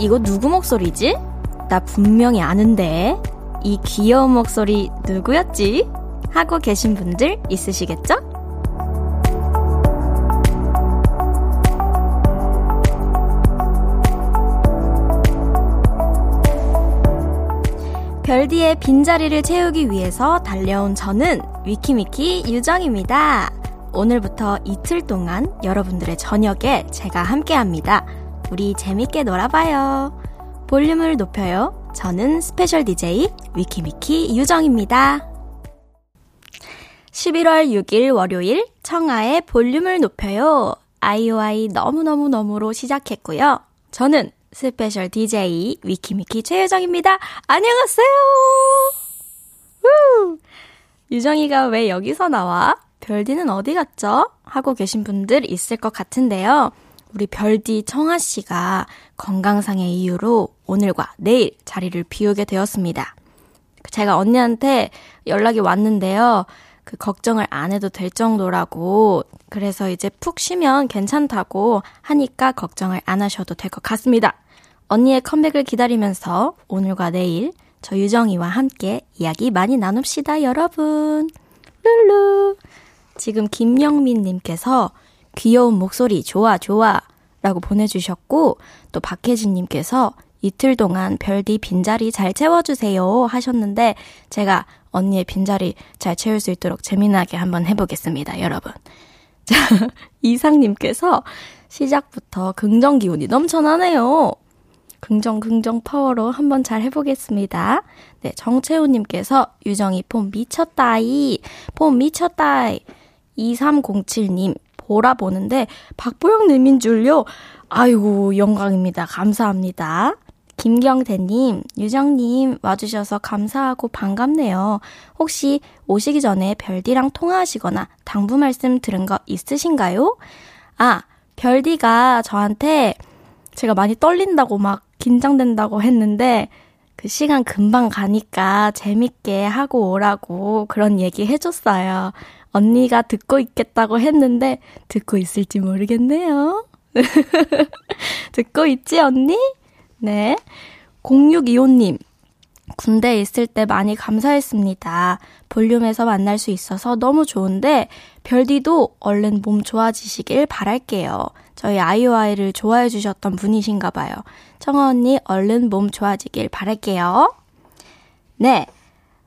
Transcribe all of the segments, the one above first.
이거 누구 목소리지? 나 분명히 아는데. 이 귀여운 목소리 누구였지? 하고 계신 분들 있으시겠죠? 별디의 빈자리를 채우기 위해서 달려온 저는 위키미키 유정입니다. 오늘부터 이틀 동안 여러분들의 저녁에 제가 함께 합니다. 우리 재밌게 놀아봐요. 볼륨을 높여요. 저는 special DJ 위키미키 유정입니다. 11월 6일 월요일 청하의 볼륨을 높여요. 아이오아이 너무너무너무로 시작했고요. 저는 special DJ 위키미키 최유정입니다. 안녕하세요! 우! 유정이가 왜 여기서 나와? 별디는 어디 갔죠? 하고 계신 분들 있을 것 같은데요. 우리 별디 청아 씨가 건강상의 이유로 오늘과 내일 자리를 비우게 되었습니다. 제가 언니한테 연락이 왔는데요. 그 걱정을 안 해도 될 정도라고 그래서 이제 푹 쉬면 괜찮다고 하니까 걱정을 안 하셔도 될 것 같습니다. 언니의 컴백을 기다리면서 오늘과 내일 저 유정이와 함께 이야기 많이 나눕시다, 여러분. 룰루. 지금 김영민님께서 귀여운 목소리 좋아, 좋아. 라고 보내주셨고, 또 박혜진님께서 이틀 동안 별디 빈자리 잘 채워주세요 하셨는데, 제가 언니의 빈자리 잘 채울 수 있도록 재미나게 한번 해보겠습니다, 여러분. 자, 이상님께서 시작부터 긍정 기운이 넘쳐나네요. 긍정, 긍정 파워로 한번 잘 해보겠습니다. 네, 정채우님께서 유정이 폼 미쳤다이, 폼 미쳤다이. 2307님, 보라 보는데 박보영님인 줄요? 아이고, 영광입니다. 감사합니다. 김경태님, 유정님 와주셔서 감사하고 반갑네요. 혹시 오시기 전에 별디랑 통화하시거나 당부 말씀 들은 거 있으신가요? 아, 별디가 저한테 제가 많이 떨린다고 막 긴장된다고 했는데 그 시간 금방 가니까 재밌게 하고 오라고 그런 얘기 해줬어요. 언니가 듣고 있겠다고 했는데 듣고 있을지 모르겠네요. 듣고 있지, 언니? 네. 0625님. 군대에 있을 때 많이 감사했습니다. 볼륨에서 만날 수 있어서 너무 좋은데, 별디도 얼른 몸 좋아지시길 바랄게요. 저희 아이오아이를 좋아해 주셨던 분이신가 봐요. 청아 언니 얼른 몸 좋아지길 바랄게요. 네.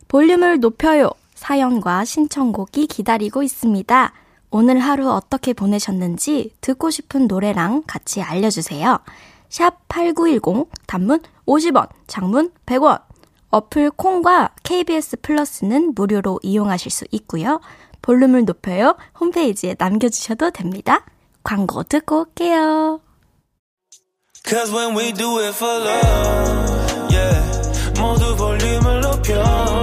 볼륨을 높여요. 사연과 신청곡이 기다리고 있습니다. 오늘 하루 어떻게 보내셨는지 듣고 싶은 노래랑 같이 알려주세요. 샵 8910, 단문 50원, 장문 100원. 어플 콩과 KBS 플러스는 무료로 이용하실 수 있고요. 볼륨을 높여요. 홈페이지에 남겨주셔도 됩니다. 광고 듣고 올게요. Cause when we do it for love, yeah. 모두 볼륨을 높여.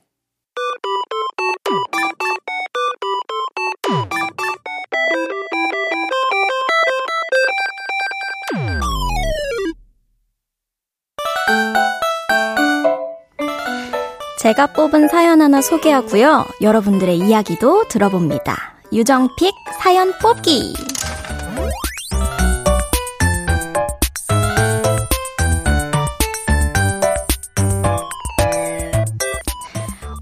제가 뽑은 사연 하나 소개하고요. 여러분들의 이야기도 들어봅니다. 유정픽 사연 뽑기!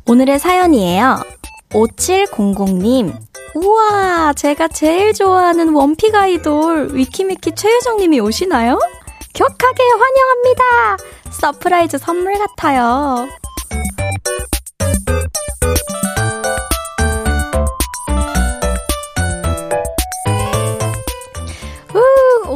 오늘의 사연이에요. 5700님. 우와, 제가 제일 좋아하는 원픽 아이돌 위키미키 최유정님이 오시나요? 격하게 환영합니다. surprise 선물 같아요.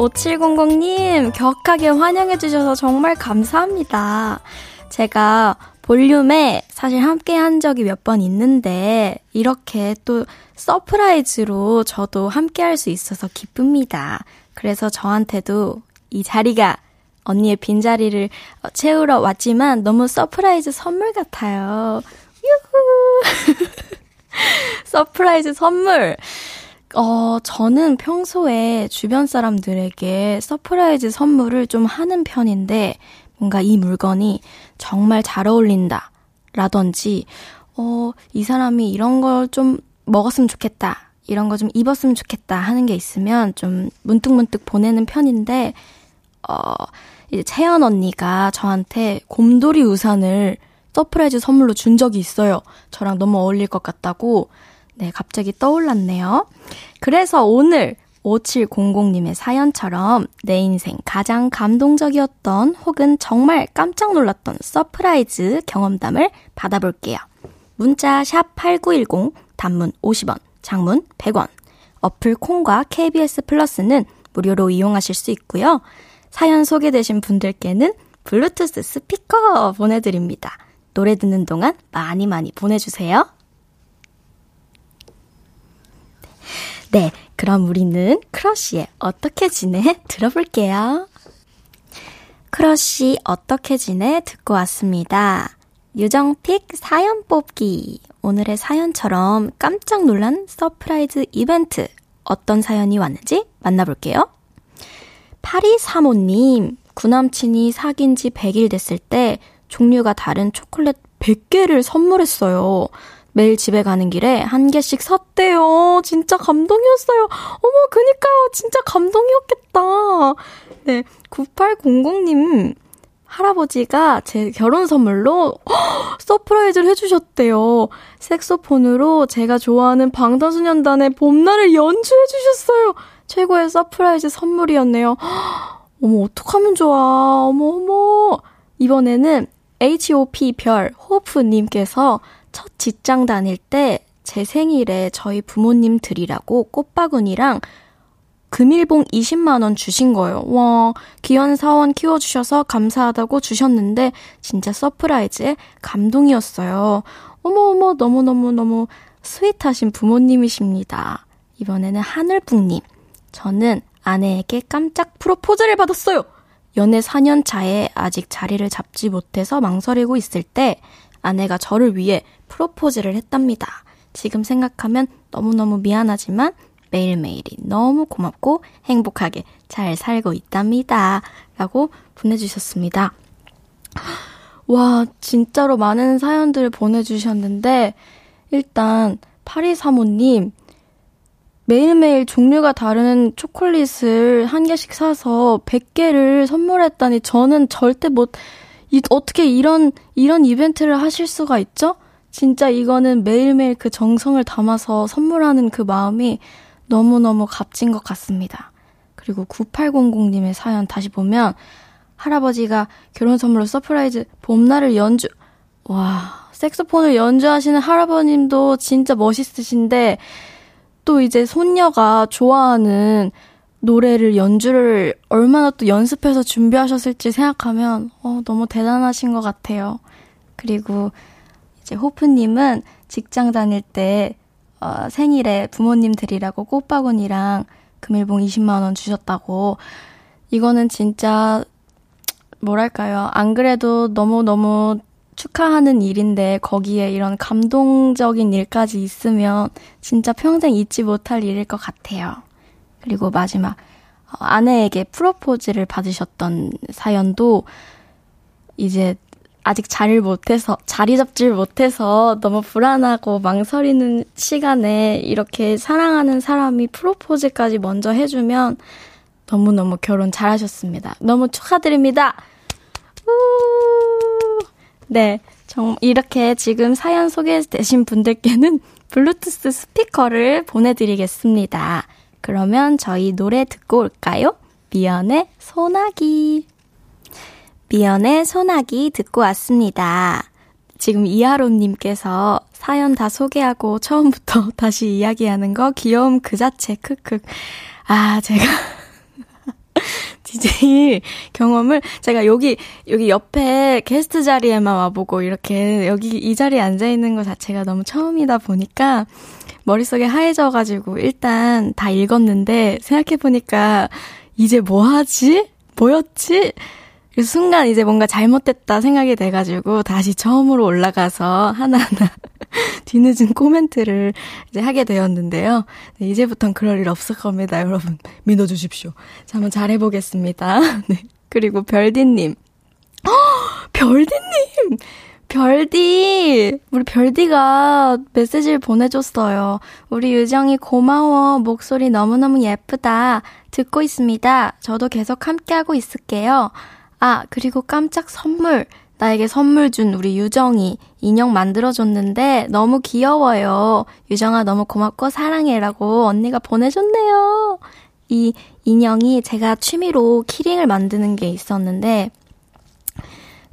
5700님, 격하게 환영해주셔서 정말 감사합니다. 제가 볼륨에 사실 함께 한 적이 몇 번 있는데, 이렇게 또 surprise로 저도 함께 할 수 있어서 기쁩니다. 그래서 저한테도 이 자리가 언니의 빈자리를 채우러 왔지만 너무 surprise 선물 같아요. 유후! surprise 선물. 어, 저는 평소에 주변 사람들에게 surprise 선물을 좀 하는 편인데, 뭔가 이 물건이 정말 잘 어울린다. 라든지, 어, 이 사람이 이런 걸 좀 먹었으면 좋겠다. 이런 거 좀 입었으면 좋겠다 하는 게 있으면 좀 문득문득 보내는 편인데, 어, 이제 채연 언니가 저한테 곰돌이 우산을 surprise 선물로 준 적이 있어요. 저랑 너무 어울릴 것 같다고. 네, 갑자기 떠올랐네요. 그래서 오늘 5700님의 사연처럼 내 인생 가장 감동적이었던 혹은 정말 깜짝 놀랐던 surprise 경험담을 받아볼게요. 문자 샵 8910, 단문 50원, 장문 100원, 어플 콩과 KBS 플러스는 무료로 이용하실 수 있고요. 사연 소개되신 분들께는 블루투스 스피커 보내드립니다. 노래 듣는 동안 많이 많이 보내주세요. 네, 그럼 우리는 크러쉬의 어떻게 지내 들어볼게요. 크러쉬 어떻게 지내 듣고 왔습니다. 유정pick 사연 뽑기. 오늘의 사연처럼 깜짝 놀란 surprise 이벤트. 어떤 사연이 왔는지 만나볼게요. 8235님, 구남친이 사귄 지 100일 됐을 때 종류가 다른 초콜릿 100개를 선물했어요. 매일 집에 가는 길에 한 개씩 샀대요. 진짜 감동이었어요. 어머, 그니까요. 진짜 감동이었겠다. 네, 9800님. 할아버지가 제 결혼 선물로 허, surprise를 해주셨대요. 색소폰으로 제가 좋아하는 방탄소년단의 봄날을 연주해 주셨어요. 최고의 surprise 선물이었네요. 허, 어머, 어떡하면 좋아. 어머, 어머. 이번에는 HOP 별 호프님께서 첫 직장 다닐 때 제 생일에 저희 부모님 드리라고 꽃바구니랑 금일봉 20만원 주신 거예요. 와, 귀한 사원 키워주셔서 감사하다고 주셨는데, 진짜 surprise에 감동이었어요. 어머어머, 너무너무너무 스윗하신 부모님이십니다. 이번에는 하늘북님. 저는 아내에게 깜짝 프로포즈를 받았어요! 연애 4년 차에 아직 자리를 잡지 못해서 망설이고 있을 때, 아내가 저를 위해 프로포즈를 했답니다. 지금 생각하면 너무너무 미안하지만 매일매일이 너무 고맙고 행복하게 잘 살고 있답니다. 라고 보내주셨습니다. 와, 진짜로 많은 사연들을 보내주셨는데, 일단, 8235님, 매일매일 종류가 다른 초콜릿을 한 개씩 사서 100개를 선물했다니 저는 절대 못, 이, 어떻게 이런, 이런 이벤트를 하실 수가 있죠? 진짜 이거는 매일매일 그 정성을 담아서 선물하는 그 마음이 너무너무 값진 것 같습니다. 그리고 9800님의 사연 다시 보면 할아버지가 결혼 선물로 surprise 봄날을 연주, 와, 색소폰을 연주하시는 할아버님도 진짜 멋있으신데 또 이제 손녀가 좋아하는 노래를 연주를 얼마나 또 연습해서 준비하셨을지 생각하면 어, 너무 대단하신 것 같아요. 그리고 이제 호프님은 직장 다닐 때 어, 생일에 부모님 드리라고 꽃바구니랑 금일봉 20만원 주셨다고. 이거는 진짜, 뭐랄까요. 안 그래도 너무너무 축하하는 일인데 거기에 이런 감동적인 일까지 있으면 진짜 평생 잊지 못할 일일 것 같아요. 그리고 마지막 어, 아내에게 프로포즈를 받으셨던 사연도 이제 아직 자리를 못해서, 자리 잡지를 못해서 너무 불안하고 망설이는 시간에 이렇게 사랑하는 사람이 프로포즈까지 먼저 해주면 너무너무 결혼 잘하셨습니다. 너무 축하드립니다! 우! 네. 정, 이렇게 지금 사연 소개되신 분들께는 블루투스 스피커를 보내드리겠습니다. 그러면 저희 노래 듣고 올까요? 미연의 소나기. 미연의 소나기 듣고 왔습니다. 지금 이하로님께서 사연 다 소개하고 처음부터 다시 이야기하는 거 귀여움 그 자체, 크크. 아, 제가. DJ 경험을 제가 여기 여기 옆에 게스트 자리에만 와보고 이렇게 여기 이 자리에 앉아 있는 것 자체가 너무 처음이다 보니까 머릿속에 하얘져가지고 일단 다 읽었는데 생각해보니까 이제 뭐 하지? 뭐였지? 그 순간 이제 뭔가 잘못됐다 생각이 돼가지고 다시 처음으로 올라가서 하나하나 뒤늦은 코멘트를 이제 하게 되었는데요. 네, 이제부턴 그럴 일 없을 겁니다, 여러분. 믿어주십시오. 자, 한번 잘해보겠습니다. 네. 그리고 별디님. 별디님! 별디! 우리 별디가 메시지를 보내줬어요. 우리 유정이 고마워. 목소리 너무너무 예쁘다. 듣고 있습니다. 저도 계속 함께하고 있을게요. 아, 그리고 깜짝 선물. 나에게 선물 준 우리 유정이 인형 만들어줬는데 너무 귀여워요. 유정아 너무 고맙고 사랑해라고 언니가 보내줬네요. 이 인형이 제가 취미로 키링을 만드는 게 있었는데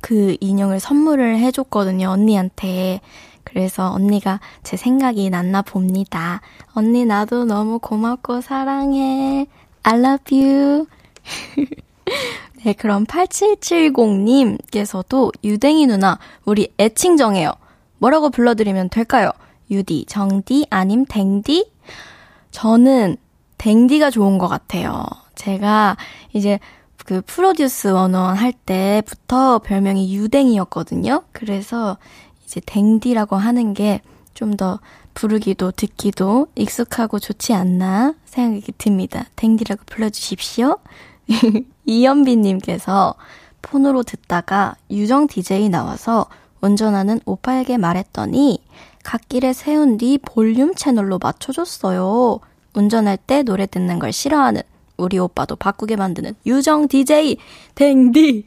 그 인형을 선물을 해줬거든요, 언니한테. 그래서 언니가 제 생각이 났나 봅니다. 언니, 나도 너무 고맙고 사랑해. I love you. 네, 그럼 8770님께서도 유댕이 누나, 우리 애칭 정해요. 뭐라고 불러드리면 될까요? 유디, 정디, 아님 댕디? 저는 댕디가 좋은 것 같아요. 제가 이제 그 프로듀스 원원 할 때부터 별명이 유댕이였거든요. 그래서 이제 댕디라고 하는 게 좀 더 부르기도 듣기도 익숙하고 좋지 않나 생각이 듭니다. 댕디라고 불러주십시오. 이연비님께서 폰으로 듣다가 유정 DJ 나와서 운전하는 오빠에게 말했더니 갓길에 세운 뒤 볼륨 채널로 맞춰줬어요. 운전할 때 노래 듣는 걸 싫어하는 우리 오빠도 바꾸게 만드는 유정 DJ 댕디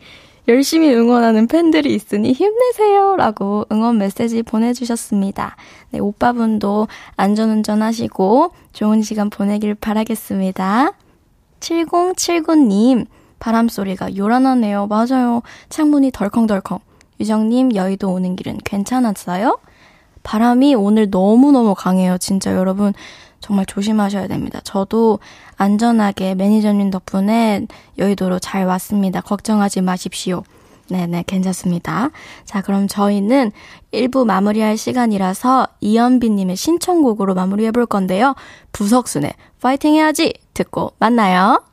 열심히 응원하는 팬들이 있으니 힘내세요 라고 응원 메시지 보내주셨습니다. 네, 오빠분도 안전운전 하시고 좋은 시간 보내길 바라겠습니다. 7079님, 바람 소리가 요란하네요. 맞아요. 창문이 덜컹덜컹. 유정님, 여의도 오는 길은 괜찮았어요? 바람이 오늘 너무너무 강해요. 진짜 여러분. 정말 조심하셔야 됩니다. 저도 안전하게 매니저님 덕분에 여의도로 잘 왔습니다. 걱정하지 마십시오. 네네, 괜찮습니다. 자, 그럼 저희는 1부 마무리할 시간이라서 이연비님의 신청곡으로 마무리해 볼 건데요. 부석순의 파이팅 해야지! 듣고 만나요.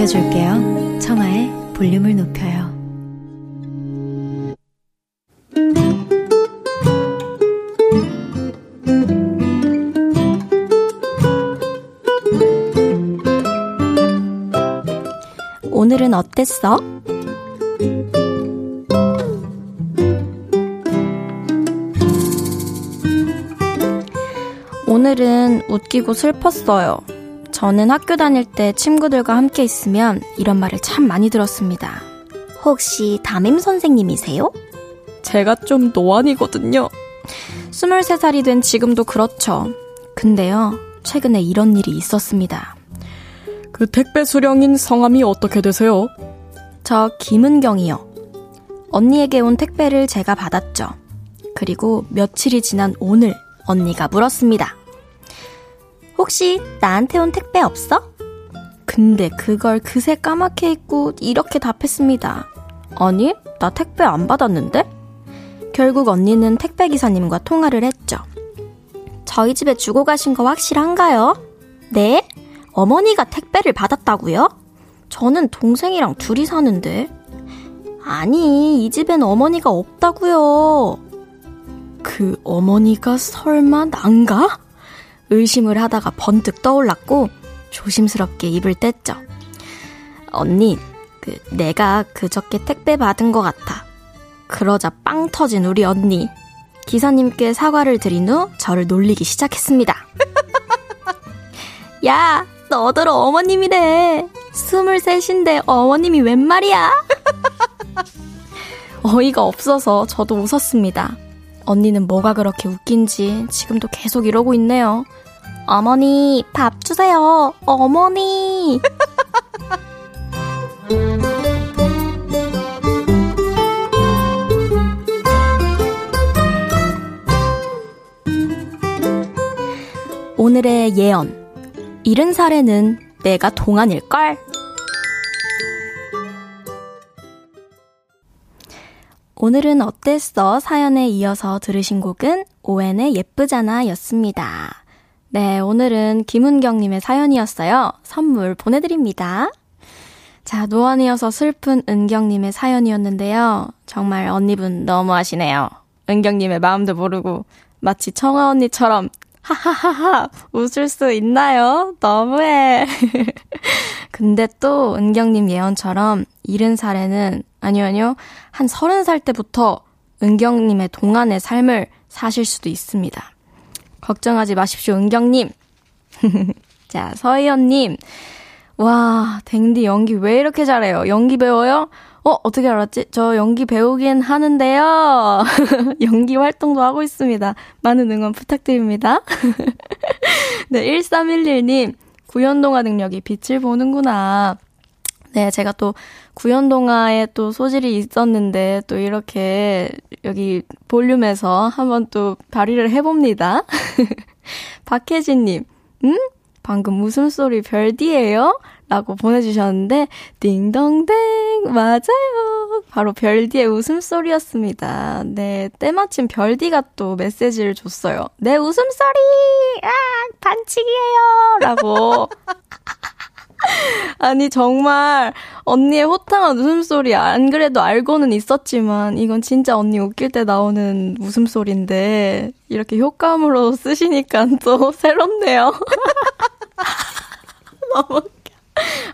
높여줄게요. 청하의 볼륨을 높여요. 오늘은 어땠어? 오늘은 웃기고 슬펐어요. 저는 학교 다닐 때 친구들과 함께 있으면 이런 말을 참 많이 들었습니다. 혹시 담임 선생님이세요? 제가 좀 노안이거든요. 23살이 된 지금도 그렇죠. 근데요, 최근에 이런 일이 있었습니다. 그 택배 수령인 성함이 어떻게 되세요? 저 김은경이요. 언니에게 온 택배를 제가 받았죠. 그리고 며칠이 지난 오늘 언니가 물었습니다. 혹시 나한테 온 택배 없어? 근데 그걸 그새 까맣게 잊고 이렇게 답했습니다. 아니, 나 택배 안 받았는데? 결국 언니는 택배 기사님과 통화를 했죠. 저희 집에 주고 가신 거 확실한가요? 네? 어머니가 택배를 받았다고요? 저는 동생이랑 둘이 사는데. 아니, 이 집엔 어머니가 없다고요. 그 어머니가 설마 난가? 의심을 하다가 번뜩 떠올랐고 조심스럽게 입을 뗐죠. 언니, 그 내가 그저께 택배 받은 것 같아. 그러자 빵 터진 우리 언니. 기사님께 사과를 드린 후 저를 놀리기 시작했습니다. 야, 너들 어머님이래. 스물셋인데 어머님이 웬 말이야? 어이가 없어서 저도 웃었습니다. 언니는 뭐가 그렇게 웃긴지 지금도 계속 이러고 있네요. 어머니, 밥 주세요. 어머니. 오늘의 예언. 이른 살에는 내가 동안일걸? 오늘은 어땠어? 사연에 이어서 들으신 곡은 오웬의 예쁘잖아 였습니다. 네, 오늘은 김은경님의 사연이었어요. 선물 보내드립니다. 자, 노안이어서 슬픈 은경님의 사연이었는데요. 정말 언니분 너무하시네요. 은경님의 마음도 모르고 마치 청아 언니처럼 하하하하 웃을 수 있나요? 너무해. 근데 또 은경님 예언처럼 이른 살에는 아니요 아니요 한 서른 살 때부터 은경님의 동안의 삶을 사실 수도 있습니다. 걱정하지 마십시오 은경님. 자 서희연님 와, 댕디 연기 왜 이렇게 잘해요? 연기 배워요? 어, 어떻게 알았지? 저 연기 배우긴 하는데요. 연기 활동도 하고 있습니다. 많은 응원 부탁드립니다. 네, 1311님, 구연동화 능력이 빛을 보는구나. 네, 제가 또 구연동화에 또 소질이 있었는데 또 이렇게 여기 볼륨에서 한번 또 발휘를 해봅니다. 박혜진님, 음? 방금 웃음소리 별디예요? 라고 보내주셨는데, 띵동댕, 맞아요. 바로 별디의 웃음소리였습니다. 네, 때마침 별디가 또 메시지를 줬어요. 내 웃음소리! 아, 반칙이에요! 라고. 아니, 정말, 언니의 호탕한 웃음소리, 안 그래도 알고는 있었지만, 이건 진짜 언니 웃길 때 나오는 웃음소리인데, 이렇게 효과음으로 쓰시니까 또 새롭네요. 너무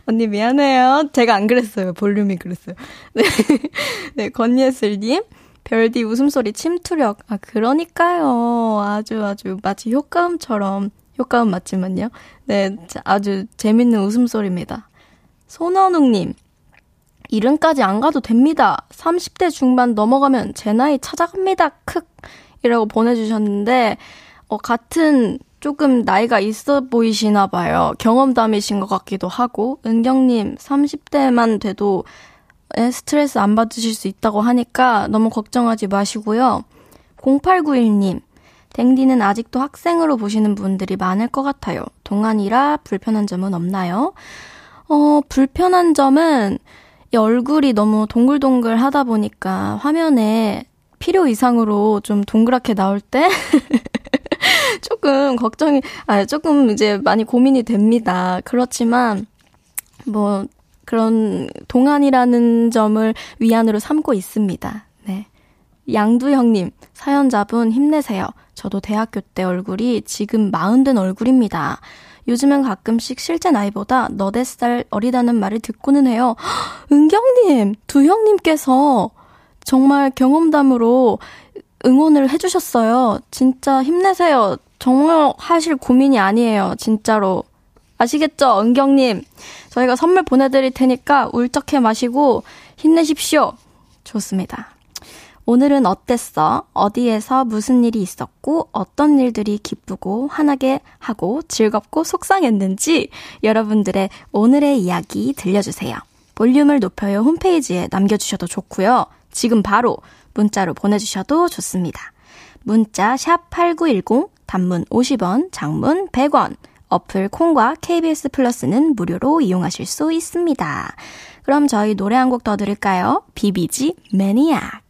언니 미안해요. 제가 안 그랬어요. 볼륨이 그랬어요. 네. 네, 권예슬님. 별디 웃음소리 침투력. 아, 그러니까요. 아주 아주 마치 효과음처럼. 효과음 맞지만요. 네, 아주 재밌는 웃음소리입니다. 손원웅님. 이름까지 안 가도 됩니다. 30대 중반 넘어가면 제 나이 찾아갑니다. 크 이라고 보내주셨는데, 어, 같은 조금 나이가 있어 보이시나 봐요. 경험담이신 것 같기도 하고, 은경님 30대만 돼도 스트레스 안 받으실 수 있다고 하니까 너무 걱정하지 마시고요. 0891님, 댕디는 아직도 학생으로 보시는 분들이 많을 것 같아요. 동안이라 불편한 점은 없나요? 어, 불편한 점은 얼굴이 너무 동글동글 하다 보니까 화면에 필요 이상으로 좀 동그랗게 나올 때 조금 걱정이, 아, 조금 이제 많이 고민이 됩니다. 그렇지만, 뭐, 그런 동안이라는 점을 위안으로 삼고 있습니다. 네. 양두형님, 사연자분 힘내세요. 저도 대학교 때 얼굴이 지금 마흔 된 얼굴입니다. 요즘엔 가끔씩 실제 나이보다 너댓 살 어리다는 말을 듣고는 해요. 은경님, 두 형님께서 정말 경험담으로 응원을 해주셨어요. 진짜 힘내세요. 정말 하실 고민이 아니에요. 진짜로. 아시겠죠? 은경님. 저희가 선물 보내드릴 테니까 울적해 마시고 힘내십시오. 좋습니다. 오늘은 어땠어? 어디에서 무슨 일이 있었고, 어떤 일들이 기쁘고, 환하게 하고, 즐겁고, 속상했는지 여러분들의 오늘의 이야기 들려주세요. 볼륨을 높여요 홈페이지에 남겨주셔도 좋고요. 지금 바로 문자로 보내주셔도 좋습니다. 문자 샵 8910, 단문 50원, 장문 100원, 어플 콩과 KBS 플러스는 무료로 이용하실 수 있습니다. 그럼 저희 노래 한 곡 더 들을까요? 비비지 매니악.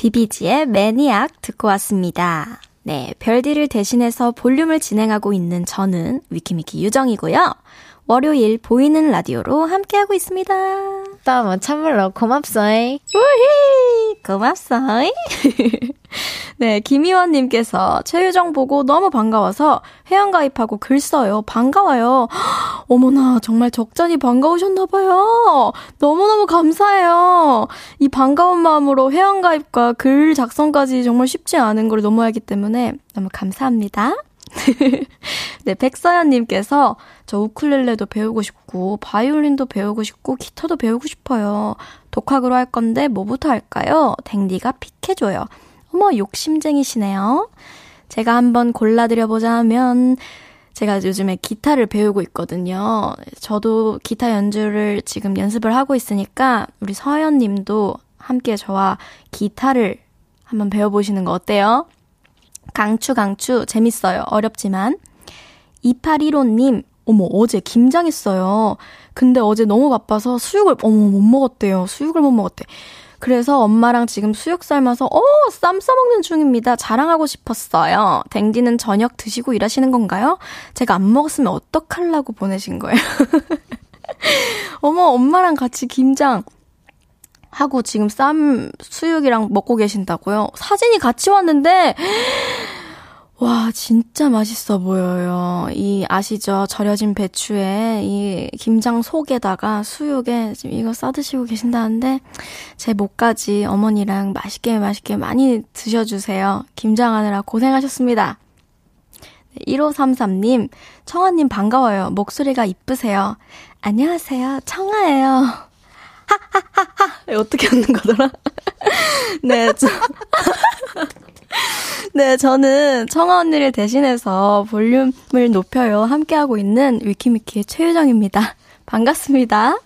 비비지의 매니악 듣고 왔습니다. 네, 별디를 대신해서 볼륨을 진행하고 있는 저는 위키미키 유정이고요. 월요일 보이는 라디오로 함께하고 있습니다. 너무 참말로 고맙소이. 우히! 고맙소이. 네, 김희원님께서 최유정 보고 너무 반가워서 회원가입하고 글 써요. 반가워요. 어머나, 정말 적잖이 반가우셨나봐요. 너무너무 감사해요. 이 반가운 마음으로 회원가입과 글 작성까지 정말 쉽지 않은 걸 넘어야하기 때문에 너무 감사합니다. 네, 백서연님께서 저 우쿨렐레도 배우고 싶고, 바이올린도 배우고 싶고, 기타도 배우고 싶어요. 독학으로 할 건데 뭐부터 할까요? 댕디가 픽해줘요. 어머, 욕심쟁이시네요. 제가 한번 골라드려보자면, 제가 요즘에 기타를 배우고 있거든요. 저도 기타 연주를 지금 연습을 하고 있으니까, 우리 서연 님도 함께 저와 기타를 한번 배워보시는 거 어때요? 강추, 강추. 재밌어요. 어렵지만. 2815님, 어머, 어제 김장했어요. 근데 어제 너무 바빠서 수육을, 어머, 못 먹었대요. 수육을 못 먹었대. 그래서 엄마랑 지금 수육 삶아서, 어, 쌈 싸먹는 중입니다. 자랑하고 싶었어요. 댕디는 저녁 드시고 일하시는 건가요? 제가 안 먹었으면 어떡하려고 보내신 거예요. 어머, 엄마랑 같이 김장. 하고 지금 쌈 수육이랑 먹고 계신다고요? 사진이 같이 왔는데, 와, 진짜 맛있어 보여요. 이, 아시죠? 절여진 배추에 이 김장 속에다가 수육에 지금 이거 싸드시고 계신다는데, 제 목까지 어머니랑 맛있게 맛있게 많이 드셔주세요. 김장하느라 고생하셨습니다. 1533님, 청아님 반가워요. 목소리가 이쁘세요. 안녕하세요. 청아예요. 하하하하. 어떻게 하는 거더라? 네, 저. 네, 저는 청아 언니를 대신해서 볼륨을 높여요. 함께하고 있는 위키미키의 최유정입니다. 반갑습니다.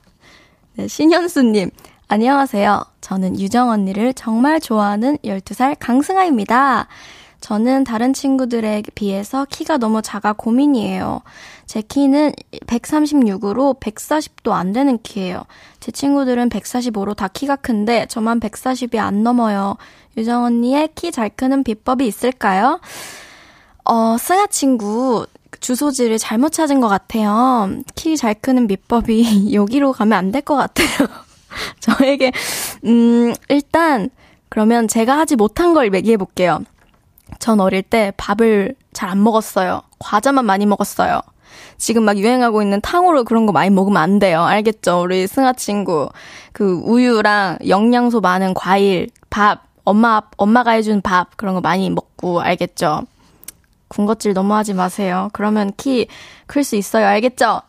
네, 신현수님, 안녕하세요. 저는 유정 언니를 정말 좋아하는 12살 강승아입니다. 저는 다른 친구들에 비해서 키가 너무 작아 고민이에요. 제 키는 136으로 140도 안 되는 키예요. 제 친구들은 145로 다 키가 큰데 저만 140이 안 넘어요. 유정 언니의 키 잘 크는 비법이 있을까요? 어, 승아 친구 주소지를 잘못 찾은 것 같아요. 키 잘 크는 비법이 여기로 가면 안 될 것 같아요. 저에게 음, 일단 그러면 제가 하지 못한 걸 얘기해 볼게요. 전 어릴 때 밥을 잘 안 먹었어요. 과자만 많이 먹었어요. 지금 막 유행하고 있는 탕후루 그런 거 많이 먹으면 안 돼요. 알겠죠? 우리 승아 친구. 그 우유랑 영양소 많은 과일, 밥, 엄마, 엄마가 해준 밥, 그런 거 많이 먹고, 알겠죠? 군것질 너무 하지 마세요. 그러면 키 클 수 있어요. 알겠죠?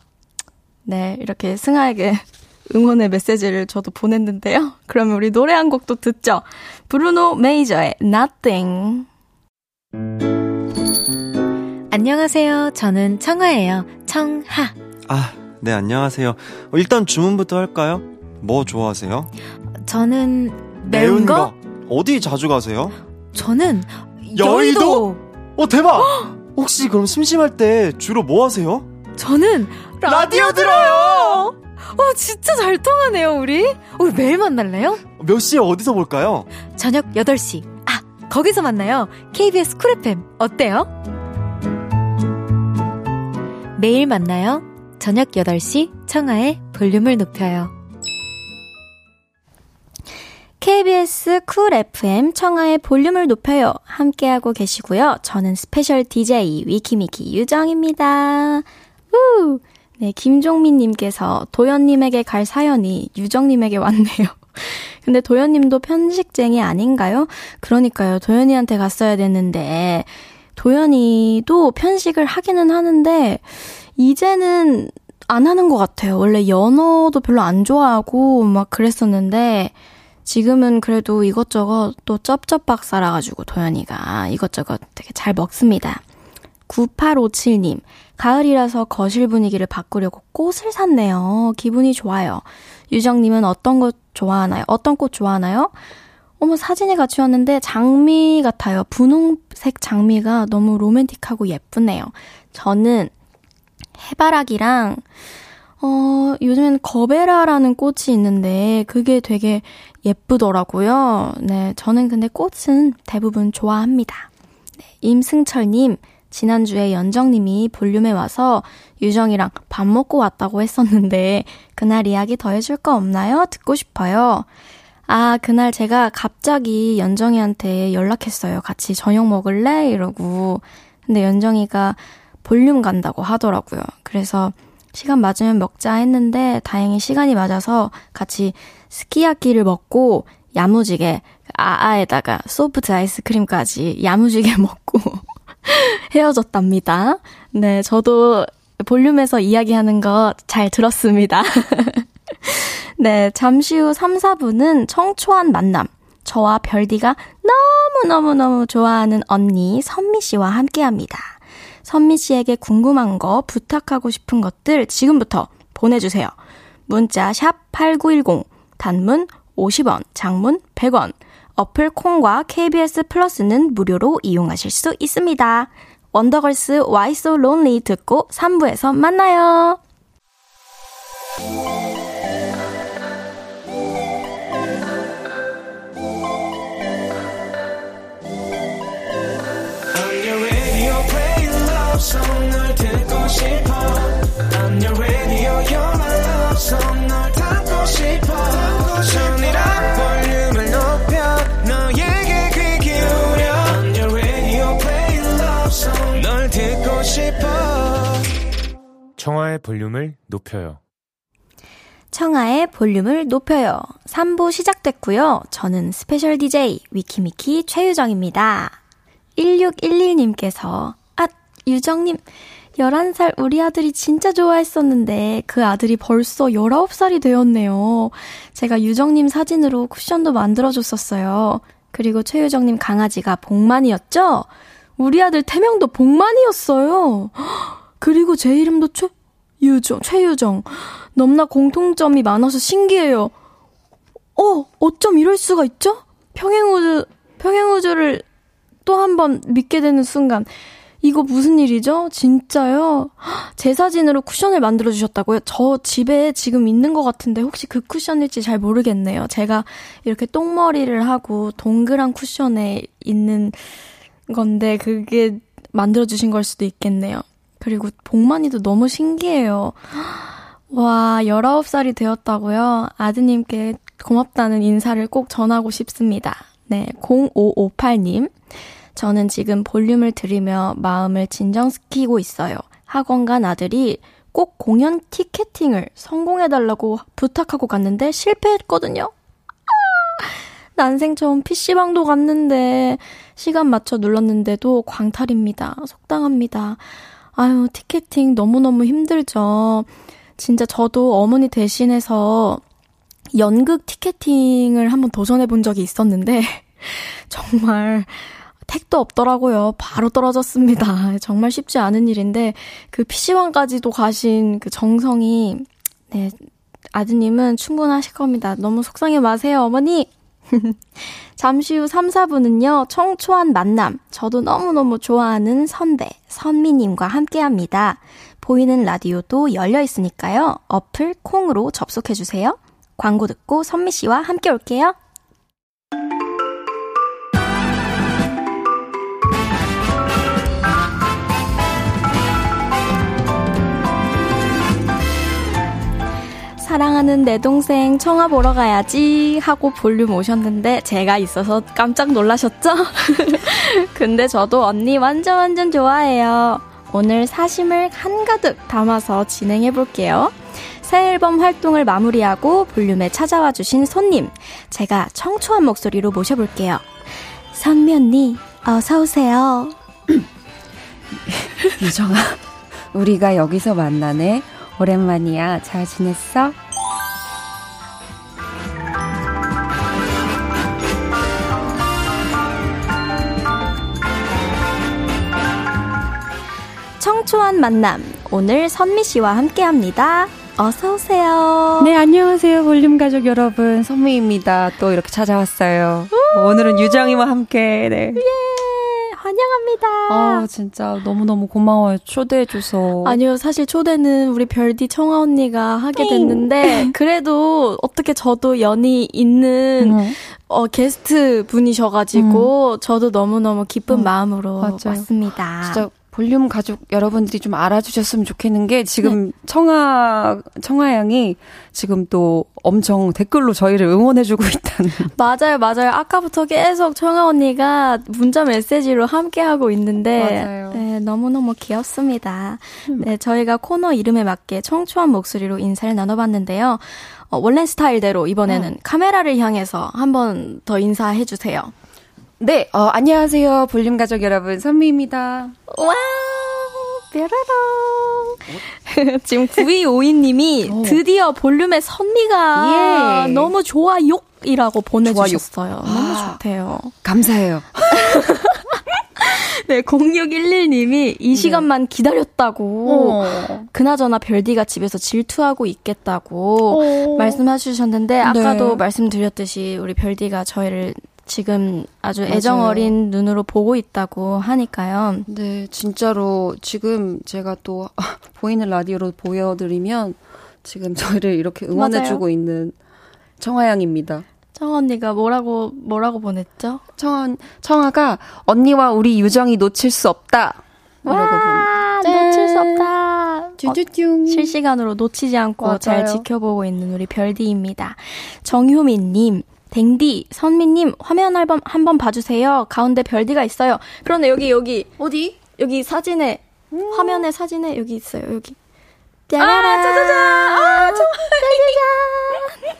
네, 이렇게 승아에게 응원의 메시지를 저도 보냈는데요. 그러면 우리 노래 한 곡도 듣죠. 브루노 메이저의 Nothing. 안녕하세요. 저는 청아예요. 청하. 아, 네, 안녕하세요. 어, 일단 주문부터 할까요? 뭐 좋아하세요? 저는 매운, 거? 거? 어디 자주 가세요? 저는 여의도. 여의도? 어, 대박! 혹시 그럼 심심할 때 주로 뭐 하세요? 저는 라디오, 라디오 들어요! 어, 진짜 잘 통하네요, 우리. 우리 매일 만날래요? 몇 시에 어디서 볼까요? 저녁 8시. 아, 거기서 만나요. KBS 쿨 FM. 어때요? 매일 만나요. 저녁 8시 청하의 볼륨을 높여요. KBS 쿨 FM 청하의 볼륨을 높여요. 함께하고 계시고요. 저는 special DJ 위키미키 유정입니다. 우! 네, 김종민님께서 도연님에게 갈 사연이 유정님에게 왔네요. 근데 도연님도 편식쟁이 아닌가요? 그러니까요. 도연이한테 갔어야 됐는데, 도연이도 편식을 하기는 하는데, 이제는 안 하는 것 같아요. 원래 연어도 별로 안 좋아하고 막 그랬었는데, 지금은 그래도 이것저것 또 쩝쩝박 살아가지고 도연이가 이것저것 되게 잘 먹습니다. 9857님, 가을이라서 거실 분위기를 바꾸려고 꽃을 샀네요. 기분이 좋아요. 유정님은 어떤 것 좋아하나요? 어떤 꽃 좋아하나요? 어머, 사진이 같이 왔는데 장미 같아요. 분홍색 장미가 너무 로맨틱하고 예쁘네요. 저는 해바라기랑, 어, 요즘엔 거베라라는 꽃이 있는데 그게 되게 예쁘더라고요. 네, 저는 근데 꽃은 대부분 좋아합니다. 네, 임승철님, 지난주에 연정님이 볼륨에 와서 유정이랑 밥 먹고 왔다고 했었는데 그날 이야기 더 해줄 거 없나요? 듣고 싶어요. 아, 그날 제가 갑자기 연정이한테 연락했어요. 같이 저녁 먹을래? 이러고. 근데 연정이가 볼륨 간다고 하더라고요. 그래서 시간 맞으면 먹자 했는데 다행히 시간이 맞아서 같이 스키야키를 먹고 야무지게 아아에다가 소프트 아이스크림까지 야무지게 먹고 헤어졌답니다. 네, 저도 볼륨에서 이야기하는 거 잘 들었습니다. 네, 잠시 후 3, 4분은 청초한 만남. 저와 별디가 너무너무너무 좋아하는 언니 선미 씨와 함께 합니다. 선미 씨에게 궁금한 거, 부탁하고 싶은 것들 지금부터 보내주세요. 문자 샵 8910, 단문 50원, 장문 100원, 어플 콩과 KBS 플러스는 무료로 이용하실 수 있습니다. 원더걸스 Why So Lonely 듣고 3부에서 만나요. 청하의 볼륨을 높여요. 청하의 볼륨을 높여요. 3부 시작됐고요. 저는 special DJ 위키미키 최유정입니다. 1611님께서 아, 유정님 11살 우리 아들이 진짜 좋아했었는데 그 아들이 벌써 19살이 되었네요. 제가 유정님 사진으로 쿠션도 만들어줬었어요. 그리고 최유정님 강아지가 복만이었죠? 우리 아들 태명도 복만이었어요. 그리고 제 이름도 최 유정, 최유정. 넘나 공통점이 많아서 신기해요. 어, 어쩜 이럴 수가 있죠? 평행우주, 평행우주를 또 한 번 믿게 되는 순간. 이거 무슨 일이죠? 진짜요? 제 사진으로 쿠션을 만들어 주셨다고요? 저 집에 지금 있는 것 같은데 혹시 그 쿠션일지 잘 모르겠네요. 제가 이렇게 똥머리를 하고 동그란 쿠션에 있는 건데 그게 만들어 주신 걸 수도 있겠네요. 그리고 복만이도 너무 신기해요. 와, 19살이 되었다고요? 아드님께 고맙다는 인사를 꼭 전하고 싶습니다. 네, 0558님. 저는 지금 볼륨을 들으며 마음을 진정시키고 있어요. 학원 간 아들이 꼭 공연 티켓팅을 성공해달라고 부탁하고 갔는데 실패했거든요. 아, 난생 처음 PC방도 갔는데 시간 맞춰 눌렀는데도 광탈입니다. 속당합니다. 아유, 티켓팅 너무너무 힘들죠. 진짜 저도 어머니 대신해서 연극 티켓팅을 한번 도전해 본 적이 있었는데 정말 택도 없더라고요. 바로 떨어졌습니다. 정말 쉽지 않은 일인데 그 PC방까지도 가신 그 정성이 네 아드님은 충분하실 겁니다. 너무 속상해 마세요, 어머니. 잠시 후 3, 4분은요, 청초한 만남. 저도 너무너무 좋아하는 선배, 선미님과 함께 합니다. 보이는 라디오도 열려 있으니까요. 어플 콩으로 접속해주세요. 광고 듣고 선미 씨와 함께 올게요. 사랑하는 내 동생 청아 보러 가야지 하고 볼륨 오셨는데 제가 있어서 깜짝 놀라셨죠? 근데 저도 언니 완전 완전 좋아해요. 오늘 사심을 한가득 담아서 진행해 볼게요. 새 앨범 활동을 마무리하고 볼륨에 찾아와 주신 손님, 제가 청초한 목소리로 모셔볼게요. 선미 언니, 어서오세요. 유정아, 우리가 여기서 만나네. 오랜만이야. 잘 지냈어? 청초한 만남. 오늘 선미 씨와 함께 합니다. 어서 오세요. 네, 안녕하세요. 볼륨 가족 여러분. 선미입니다. 또 이렇게 찾아왔어요. 오늘은 유정이와 함께, 네. 예. 환영합니다. 아, 진짜 너무너무 고마워요. 초대해줘서. 아니요, 사실 초대는 우리 별디 청아 언니가 하게 됐는데, 그래도 어떻게 저도 연이 있는, 음. 어, 게스트 분이셔가지고, 음. 저도 너무너무 기쁜 음. 마음으로 맞아요. 왔습니다. 진짜 볼륨 가족 여러분들이 좀 알아주셨으면 좋겠는 게 지금 네. 청아 청아 양이 지금 또 엄청 댓글로 저희를 응원해주고 있다는. 맞아요, 맞아요. 아까부터 계속 청하 언니가 문자 메시지로 함께 하고 있는데 맞아요. 네, 너무 너무 귀엽습니다. 음. 네, 저희가 코너 이름에 맞게 청초한 목소리로 인사를 나눠봤는데요. 어, 원래 스타일대로 이번에는 어. 카메라를 향해서 한 번 더 인사해 주세요. 네, 어, 안녕하세요. 볼륨 가족 여러분, 선미입니다. wow, 뾰라롱. 지금 9252님이 드디어 볼륨의 선미가 예. 너무 좋아요! 이라고 보내주셨어요. 좋아요. 너무 아, 좋대요. 감사해요. 네, 0611님이 이 시간만 기다렸다고. 어. 그나저나 별디가 집에서 질투하고 있겠다고 어. 말씀해 주셨는데, 아까도 네. 말씀드렸듯이 우리 별디가 저희를 지금 아주 애정. 어린 눈으로 보고 있다고 하니까요. 네, 진짜로 지금 제가 또 보이는 라디오로 보여드리면 지금 저희를 이렇게 응원해주고 있는 청아양입니다. 청 언니가 뭐라고 뭐라고 보냈죠? 청아, 청아가 언니와 우리 유정이 놓칠 수 없다. 라고 보내. 아, 놓칠 수 없다. 쭈쭈쭈. 실시간으로 놓치지 않고 맞아요. 잘 지켜보고 있는 우리 별디입니다. 정효민님, 댕디, 선미님, 화면 앨범 한번 봐주세요. 가운데 별디가 있어요. 그런데 여기, 여기, 어디? 여기 사진에, 화면에 사진에 여기 있어요, 여기. 짜라란. 아, 짜자잔! 아, 짜자잔!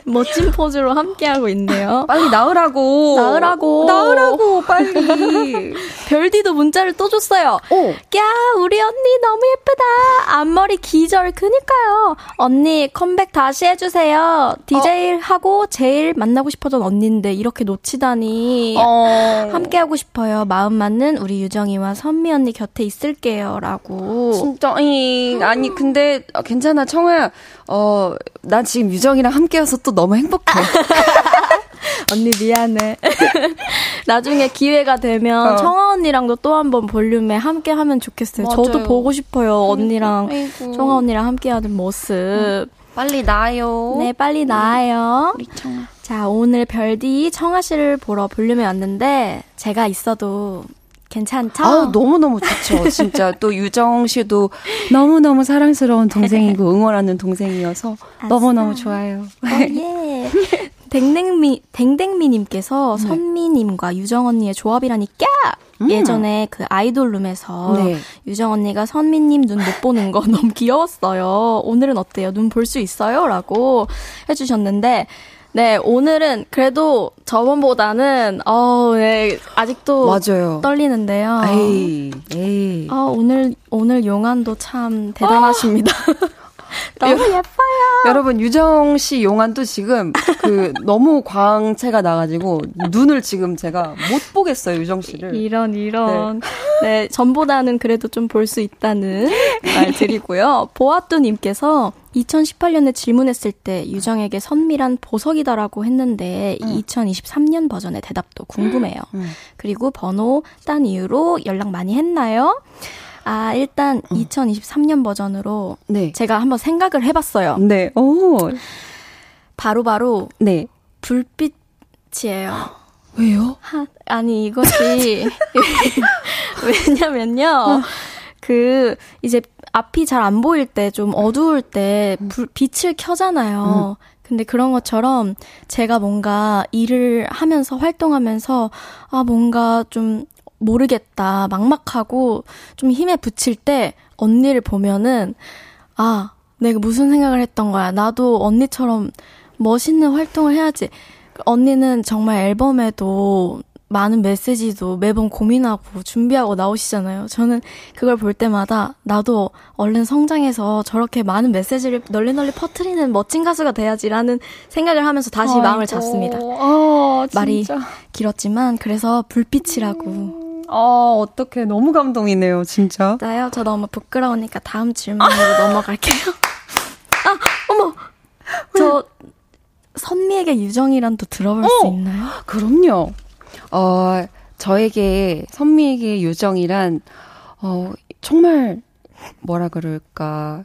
멋진 포즈로 함께하고 있네요. 빨리 나으라고. 나으라고. 나으라고, 빨리. 별디도 문자를 또 줬어요. 오. 야, 우리 언니 너무 예쁘다. 앞머리 기절, 그니까요. 언니, 컴백 다시 해주세요. DJ 하고 제일 만나고 싶어던 언니인데, 이렇게 놓치다니. 어. 함께하고 싶어요. 마음 맞는 우리 유정이와 선미 언니 곁에 있을게요. 라고. 진짜, 잉. 아니, 근데, 어, 괜찮아, 청아야. 어, 난 지금 유정이랑 함께여서 또 너무 행복해. 언니 미안해. 나중에 기회가 되면 어. 청아 언니랑도 또 한 번 볼륨에 함께 하면 좋겠어요. 저도 맞아요. 보고 싶어요. 언니랑, 아이고. 청아 언니랑 함께 하는 모습. 빨리 나요. 네, 빨리 나아요. 우리 청아. 자, 오늘 별디 청아 씨를 보러 볼륨에 왔는데 제가 있어도 괜찮죠? 아우, 너무너무 좋죠. 진짜 또 유정 씨도 너무너무 사랑스러운 동생이고 응원하는 동생이어서 너무너무 좋아요. 어, 예. 댕댕미, 댕댕미님께서 선미님과 유정 언니의 조합이라니 까! 예전에 그 아이돌룸에서 네. 유정 언니가 선미님 눈 못 보는 거 너무 귀여웠어요. 오늘은 어때요? 눈 볼 수 있어요? 라고 해주셨는데, 네, 오늘은 그래도 저번보다는, 어, 네, 아직도 맞아요. 떨리는데요. 에이, 에이. 아, 오늘, 오늘 용안도 참 대단하십니다. 너무 예뻐요. 여러분, 유정 씨 용안도 지금 그 너무 광채가 나가지고 눈을 지금 제가 못 보겠어요, 유정 씨를. 이런, 이런. 네, 전보다는 그래도 좀 볼 수 있다는 말 드리고요. 보아뚜님께서 2018년에 질문했을 때 유정에게 선미란 보석이다라고 했는데 2023년 버전의 대답도 궁금해요. 음. 그리고 번호 딴 이유로 연락 많이 했나요? 아, 일단 2023년 버전으로 네. 제가 한번 생각을 해봤어요. 네. 오. 바로바로 네. 불빛이에요. 왜요? 하, 아니 이것이 왜냐면요 그 이제 앞이 잘 안 보일 때 좀 어두울 때 불, 빛을 켜잖아요. 근데 그런 것처럼 제가 뭔가 일을 하면서 활동하면서 아 뭔가 좀 모르겠다 막막하고 좀 힘에 붙일 때 언니를 보면은 아 내가 무슨 생각을 했던 거야 나도 언니처럼 멋있는 활동을 해야지 언니는 정말 앨범에도 많은 메시지도 매번 고민하고 준비하고 나오시잖아요. 저는 그걸 볼 때마다 나도 얼른 성장해서 저렇게 많은 메시지를 널리 널리 퍼뜨리는 멋진 가수가 돼야지라는 생각을 하면서 다시 마음을 잡습니다. 아, 말이. 길었지만 그래서 불빛이라고. 아, 어떡해. 너무 감동이네요, 진짜. 나요? 저 너무 부끄러우니까 다음 질문으로 넘어갈게요. 아, 어머! 저 선미에게 유정이란 또 들어볼 수 있나요? 그럼요. 어, 저에게, 선미에게 유정이란, 어, 정말, 뭐라 그럴까.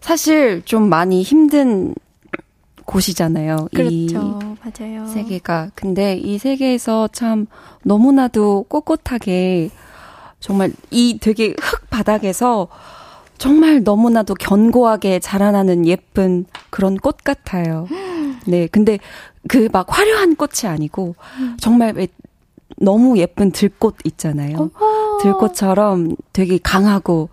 사실 좀 많이 힘든 곳이잖아요. 이 그렇죠. 맞아요. 세계가. 근데 이 세계에서 참 너무나도 꼿꼿하게 정말 이 되게 흙 바닥에서 정말 너무나도 견고하게 자라나는 예쁜 그런 꽃 같아요. 네. 근데 그 막 화려한 꽃이 아니고 정말 왜 너무 예쁜 들꽃 있잖아요. 들꽃처럼 되게 강하고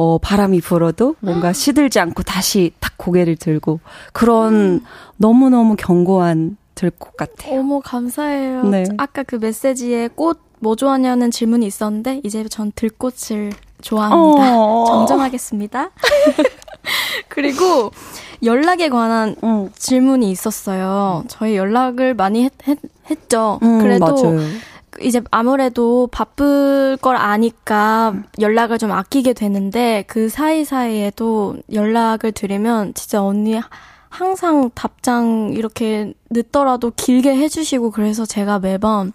어, 바람이 불어도 뭔가 시들지 않고 다시 탁 고개를 들고 그런 너무너무 견고한 들꽃 같아요. 어머, 감사해요. 네. 아까 그 메시지에 꽃 뭐 좋아하냐는 질문이 있었는데, 이제 전 들꽃을 좋아합니다. 어. 정정하겠습니다. 그리고 연락에 관한 응. 질문이 있었어요. 저희 연락을 많이 했, 했, 죠 음, 그래도 맞아요. 이제 아무래도 바쁠 걸 아니까 연락을 좀 아끼게 되는데 그 사이사이에도 연락을 드리면 진짜 언니 항상 답장 이렇게 늦더라도 길게 해주시고 그래서 제가 매번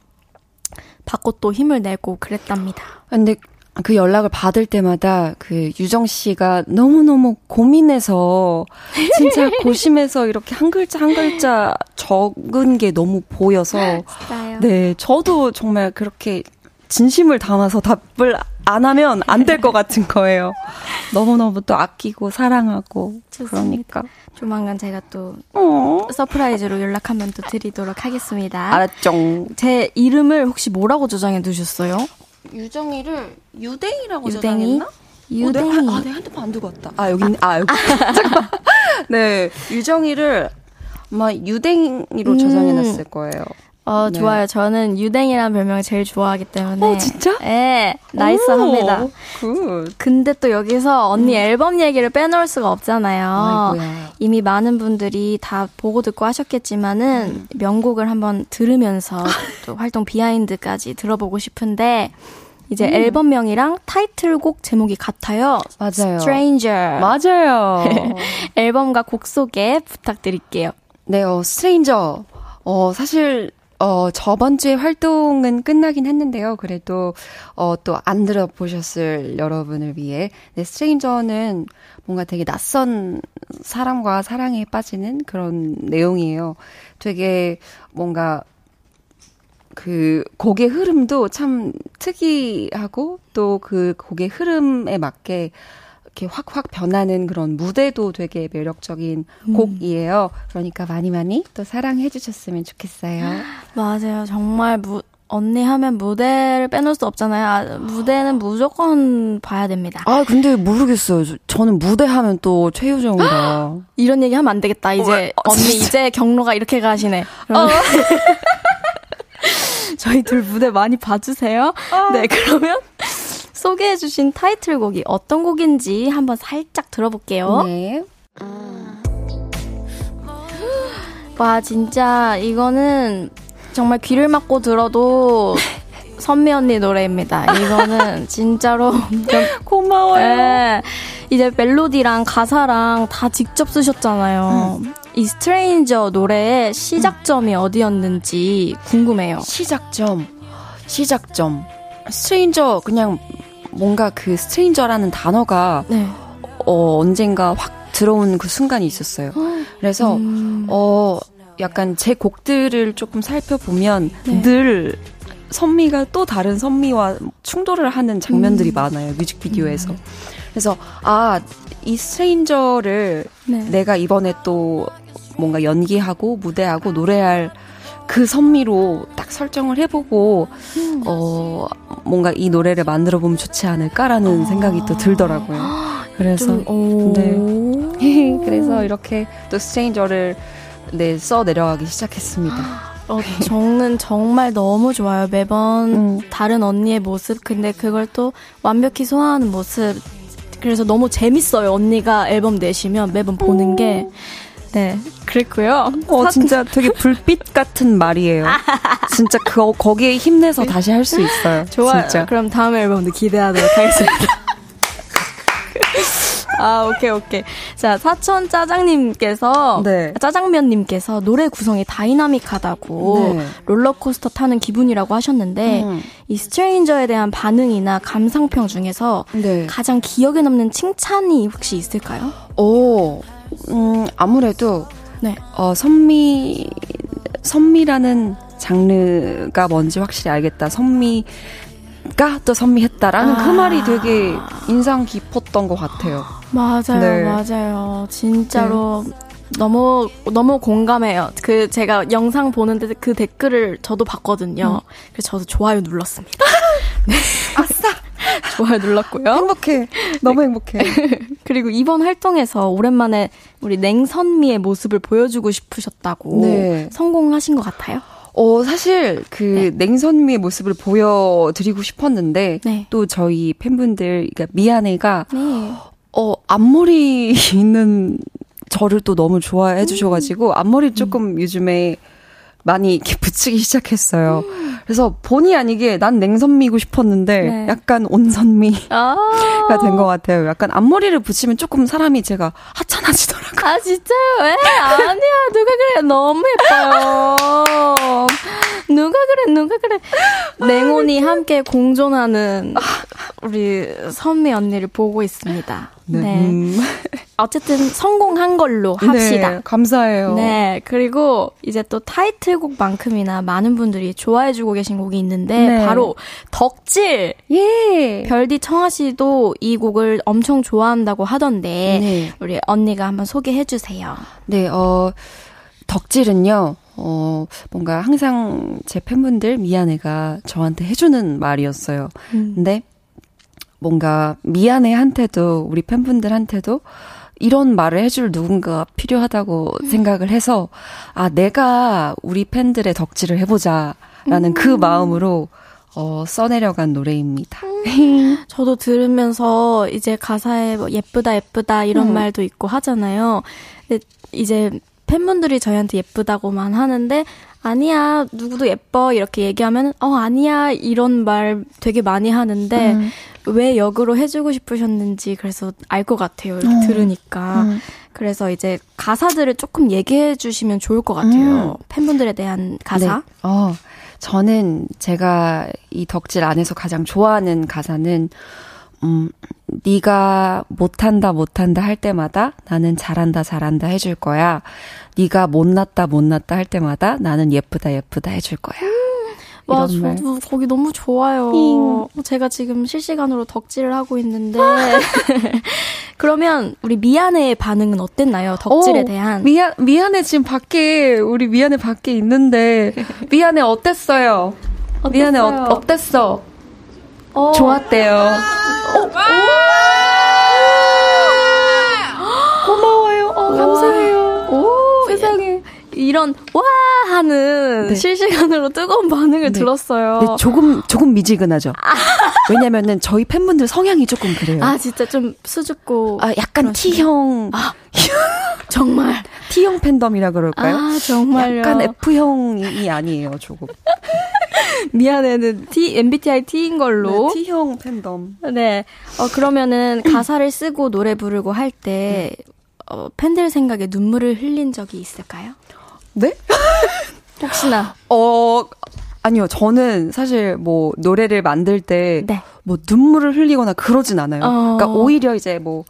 받고 또 힘을 내고 그랬답니다. 근데 그 연락을 받을 때마다 그 유정 씨가 너무너무 고민해서 진짜 고심해서 이렇게 한 글자 한 글자 적은 게 너무 보여서? 네, 저도 정말 그렇게 진심을 담아서 답을 안 하면 안 될 것 같은 거예요. 너무너무 또 아끼고 사랑하고 좋습니다. 그러니까 조만간 제가 또 어. surprise로 연락 한번 또 드리도록 하겠습니다. 알았죠. 제 이름을 혹시 뭐라고 저장해 두셨어요? 유정이를 유댕이라고 유댕이? 저장했나? 유댕이. 어, 내, 아, 내 핸드폰 안 두고 왔다. 아, 여기 있네. 아, 여기. 잠깐만. 네, 유정이를 아마 유댕이로 음. 저장해놨을 거예요. 어, 네. 좋아요. 저는 유댕이라는 별명을 제일 좋아하기 때문에. 어, 진짜? 네, nice합니다. 오, good. 근데 또 여기서 언니 앨범 얘기를 빼놓을 수가 없잖아요. 아이고야. 이미 많은 분들이 다 보고 듣고 하셨겠지만은 명곡을 한번 들으면서 또 활동 behind까지 들어보고 싶은데 이제 앨범명이랑 타이틀곡 제목이 같아요. 맞아요. Stranger. 맞아요. 앨범과 곡 소개 부탁드릴게요. 네, 어, 스트레인저. 어, 사실, 어, 저번 주에 활동은 끝나긴 했는데요. 그래도, 어, 또 안 들어보셨을 여러분을 위해. 네, 스트레인저는 뭔가 되게 낯선 사람과 사랑에 빠지는 그런 내용이에요. 되게 뭔가, 그 곡의 흐름도 참 특이하고 또 그 곡의 흐름에 맞게 이렇게 확확 변하는 그런 무대도 되게 매력적인 곡이에요. 그러니까 많이 많이 또 사랑해 주셨으면 좋겠어요. 맞아요. 정말 무, 언니 하면 무대를 빼놓을 수 없잖아요. 아, 무대는 무조건 봐야 됩니다. 아, 근데 모르겠어요. 저- 저는 무대 하면 또 최유정이다. 이런 얘기 하면 안 되겠다. 이제 왜? 어, 언니. 이제 경로가 이렇게 가시네. 그러면 저희 둘 무대 많이 봐주세요. 네, 그러면 소개해주신 타이틀곡이 어떤 곡인지 한번 살짝 들어볼게요. 네. 와, 진짜 이거는 정말 귀를 막고 들어도 선미 언니 노래입니다. 이거는 진짜로 고마워요. 네. 이제 멜로디랑 가사랑 다 직접 쓰셨잖아요. 이 Stranger 노래의 시작점이 어디였는지 궁금해요. 시작점. 시작점. Stranger 그냥 뭔가 그 stranger라는 단어가 네. 어, 언젠가 확 들어온 그 순간이 있었어요. 그래서 음, 어, 약간 제 곡들을 조금 살펴보면 네. 늘 선미가 또 다른 선미와 충돌을 하는 장면들이 음. 많아요. 뮤직비디오에서. 그래서 아, 이 스트레인저를 네. 내가 이번에 또 뭔가 연기하고 무대하고 노래할 그 선미로 딱 설정을 해보고 음. 어 뭔가 이 노래를 만들어 보면 좋지 않을까라는 생각이 또 들더라고요. 그래서 좀, 오. 네. 그래서 이렇게 또 스트레인저를 네, 써 내려가기 시작했습니다. 어, 저는 정말 너무 좋아요. 매번 음. 다른 언니의 모습. 근데 그걸 또 완벽히 소화하는 모습. 그래서 너무 재밌어요. 언니가 앨범 내시면 매번 보는 게. 네, 그랬고요. 어, 진짜 되게 불빛 같은 말이에요. 진짜 그, 거기에 힘내서 다시 할 수 있어요. 좋아요. 진짜. 그럼 다음 앨범도 기대하도록 하겠습니다. 아, 오케이, 오케이. 자, 사천 짜장님께서, 네. 짜장면님께서 노래 구성이 다이나믹하다고 네. 롤러코스터 타는 기분이라고 하셨는데, 음. 이 스트레인저에 대한 반응이나 감상평 중에서 네. 가장 기억에 남는 칭찬이 혹시 있을까요? 오, 음, 아무래도, 네. 어, 선미, 선미라는 장르가 뭔지 확실히 알겠다. 선미가 또 선미했다라는 아. 그 말이 되게 인상 깊었던 것 같아요. 맞아요, 네. 맞아요. 진짜로 너무 너무 공감해요. 그 제가 영상 보는데 그 댓글을 저도 봤거든요. 그래서 저도 좋아요 눌렀습니다. 네. 아싸. 좋아요 눌렀고요. 행복해. 너무 행복해. 그리고 이번 활동에서 오랜만에 우리 냉선미의 모습을 보여주고 싶으셨다고 네. 성공하신 것 같아요. 어, 사실 그 냉선미의 모습을 보여드리고 싶었는데 네. 또 저희 팬분들, 그러니까 미안해가 네. 어, 앞머리 있는 저를 또 너무 좋아해 주셔가지고 앞머리 조금 요즘에 많이 이렇게 붙이기 시작했어요. 그래서 본의 아니게 난 냉선미고 싶었는데 네. 약간 온선미가 아, 된것 같아요. 약간 앞머리를 붙이면 조금 사람이 제가 하찮아지더라고요. 아 진짜요? 왜? 아니야. 누가 그래? 너무 예뻐요. 누가 그래 누가 그래 냉온이 함께 공존하는 우리 선미 언니를 보고 있습니다. 네. 네. 음. 어쨌든 성공한 걸로 합시다. 네, 감사해요. 네. 그리고 이제 또 타이틀곡만큼이나 많은 분들이 좋아해주고 계신 곡이 있는데 네. 바로 덕질. 예. 별디 청아 씨도 이 곡을 엄청 좋아한다고 하던데 네. 우리 언니가 한번 소개해 주세요. 네. 어 덕질은요. 어, 뭔가 항상 제 팬분들 미안해가 저한테 해주는 말이었어요. 음. 근데 뭔가 미안해한테도 우리 팬분들한테도 이런 말을 해줄 누군가 필요하다고 음. 생각을 해서 아 내가 우리 팬들의 덕질을 해보자라는 그 음. 그 마음으로 어, 써내려간 노래입니다. 음. 저도 들으면서 이제 가사에 뭐 예쁘다 예쁘다 이런 음. 말도 있고 하잖아요. 근데 이제 팬분들이 저희한테 예쁘다고만 하는데 아니야 누구도 예뻐 이렇게 얘기하면 어 아니야 이런 말 되게 많이 하는데 음. 왜 역으로 해주고 싶으셨는지 그래서 알 것 같아요 이렇게 어. 들으니까 음. 그래서 이제 가사들을 조금 얘기해 주시면 좋을 것 같아요 음. 팬분들에 대한 가사. 네. 어 저는 제가 이 덕질 안에서 가장 좋아하는 가사는 음, 네가 못한다 못한다 할 때마다 나는 잘한다 잘한다 해줄 거야. 네가 못났다 못났다 할 때마다 나는 예쁘다 예쁘다 해줄 거야. 와, 저도 거기 너무 좋아요. 잉. 제가 지금 실시간으로 덕질을 하고 있는데. 그러면 우리 미안해의 반응은 어땠나요? 덕질에 오, 대한. 미안, 미안해 지금 밖에, 우리 미안해 밖에 있는데. 미안해 어땠어요? 어땠어요? 미안해 어, 어땠어? 어. 좋았대요. 어, 고마워요. 어, 감사해요. 오, 세상에. 이런 와 하는 네. 실시간으로 뜨거운 반응을 네. 들었어요. 네, 조금 조금 미지근하죠. 아. 왜냐면은 저희 팬분들 성향이 조금 그래요. 아 진짜 좀 수줍고 아 약간 T형 아, 정말 T형 팬덤이라 그럴까요? 아 정말요. 약간 F형이 아니에요 조금. 미안해는 T MBTI T인 걸로. 네, T형 팬덤. 네. 어 그러면은 가사를 쓰고 노래 부르고 할때 네. 어, 팬들 생각에 눈물을 흘린 적이 있을까요? 네? 혹시나. 어, 아니요. 저는 사실 뭐 노래를 만들 때 네. 뭐 눈물을 흘리거나 그러진 않아요. 어. 그러니까 오히려 이제 뭐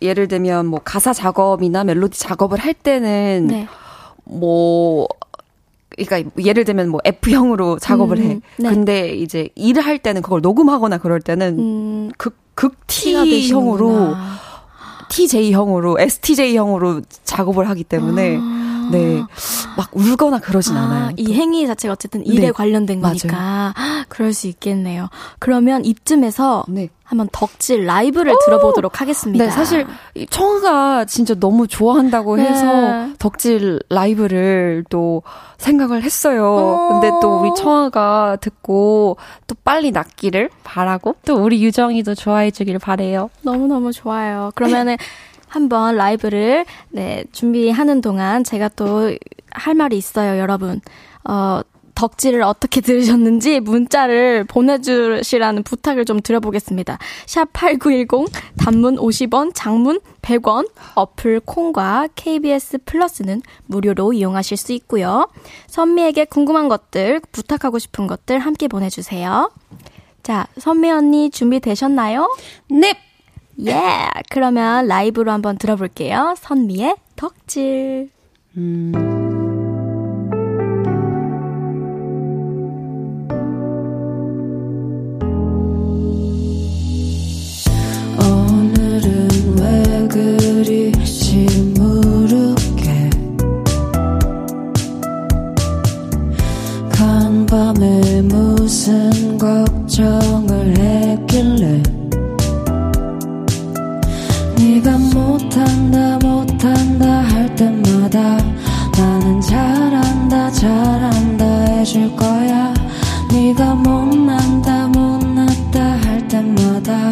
예를 들면 뭐 가사 작업이나 멜로디 작업을 할 때는 네. 뭐 그러니까 예를 들면 뭐 F형으로 작업을 음, 해. 네. 근데 이제 일을 할 때는 그걸 녹음하거나 그럴 때는 음, 극, 극 T형으로 TJ형으로 STJ형으로 작업을 하기 때문에 아. 네. 막 울거나 그러진 아, 않아요. 이 행위 자체가 어쨌든 일에 네. 관련된 거니까. 맞아요. 그럴 수 있겠네요. 그러면 이쯤에서 네. 한번 덕질 라이브를 오! 들어보도록 하겠습니다. 네, 사실 청아가 진짜 너무 좋아한다고 네. 해서 덕질 라이브를 또 생각을 했어요. 오! 근데 또 우리 청아가 듣고 또 빨리 낫기를 바라고 또 우리 유정이도 좋아해 주길 바래요. 너무너무 좋아요. 그러면은 한번 라이브를 네, 준비하는 동안 제가 또 할 말이 있어요, 여러분. 어, 덕질을 어떻게 들으셨는지 문자를 보내주시라는 부탁을 좀 드려보겠습니다. 샵 8910, 단문 50원, 장문 100원, 어플 콩과 KBS 플러스는 무료로 이용하실 수 있고요. 선미에게 궁금한 것들, 부탁하고 싶은 것들 함께 보내주세요. 자, 선미 언니 준비되셨나요? 네! 예! Yeah. 그러면 라이브로 한번 들어볼게요. 선미의 덕질. 음. 간밤에 무슨 걱정을 했길래 네가 못한다 못한다 할 때마다 나는 잘한다 잘한다 해줄 거야. 네가 못난다 못났다 할 때마다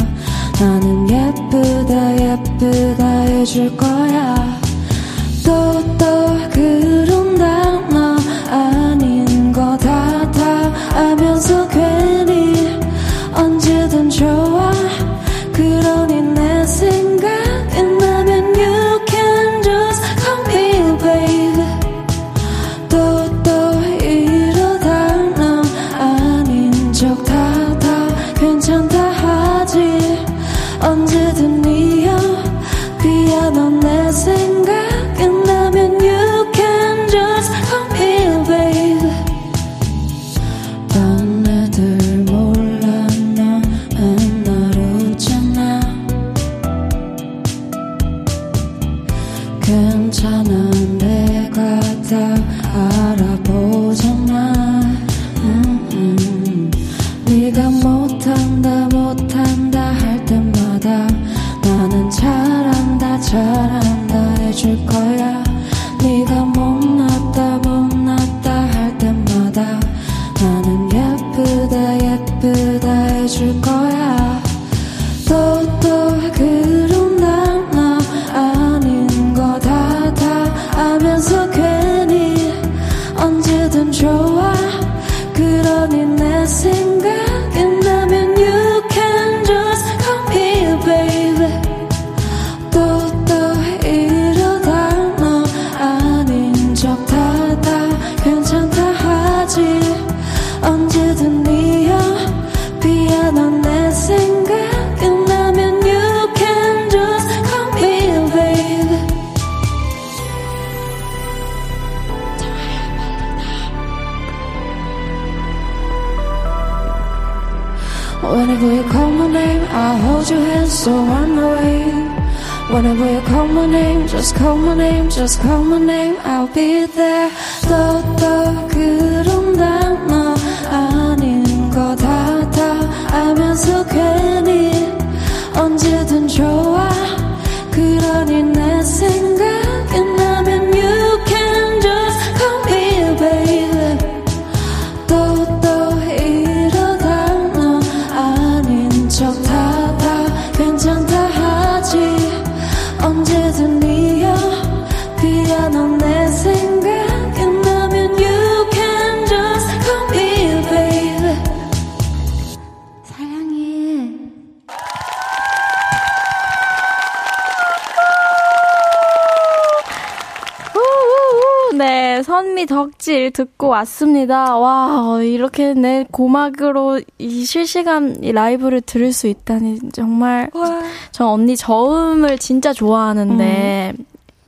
나는 예쁘다 예쁘다 해줄 거야. 또또 덕질 듣고 왔습니다. 와, 어, 이렇게 내 고막으로 이 실시간 이 라이브를 들을 수 있다니 정말 저 언니 저음을 진짜 좋아하는데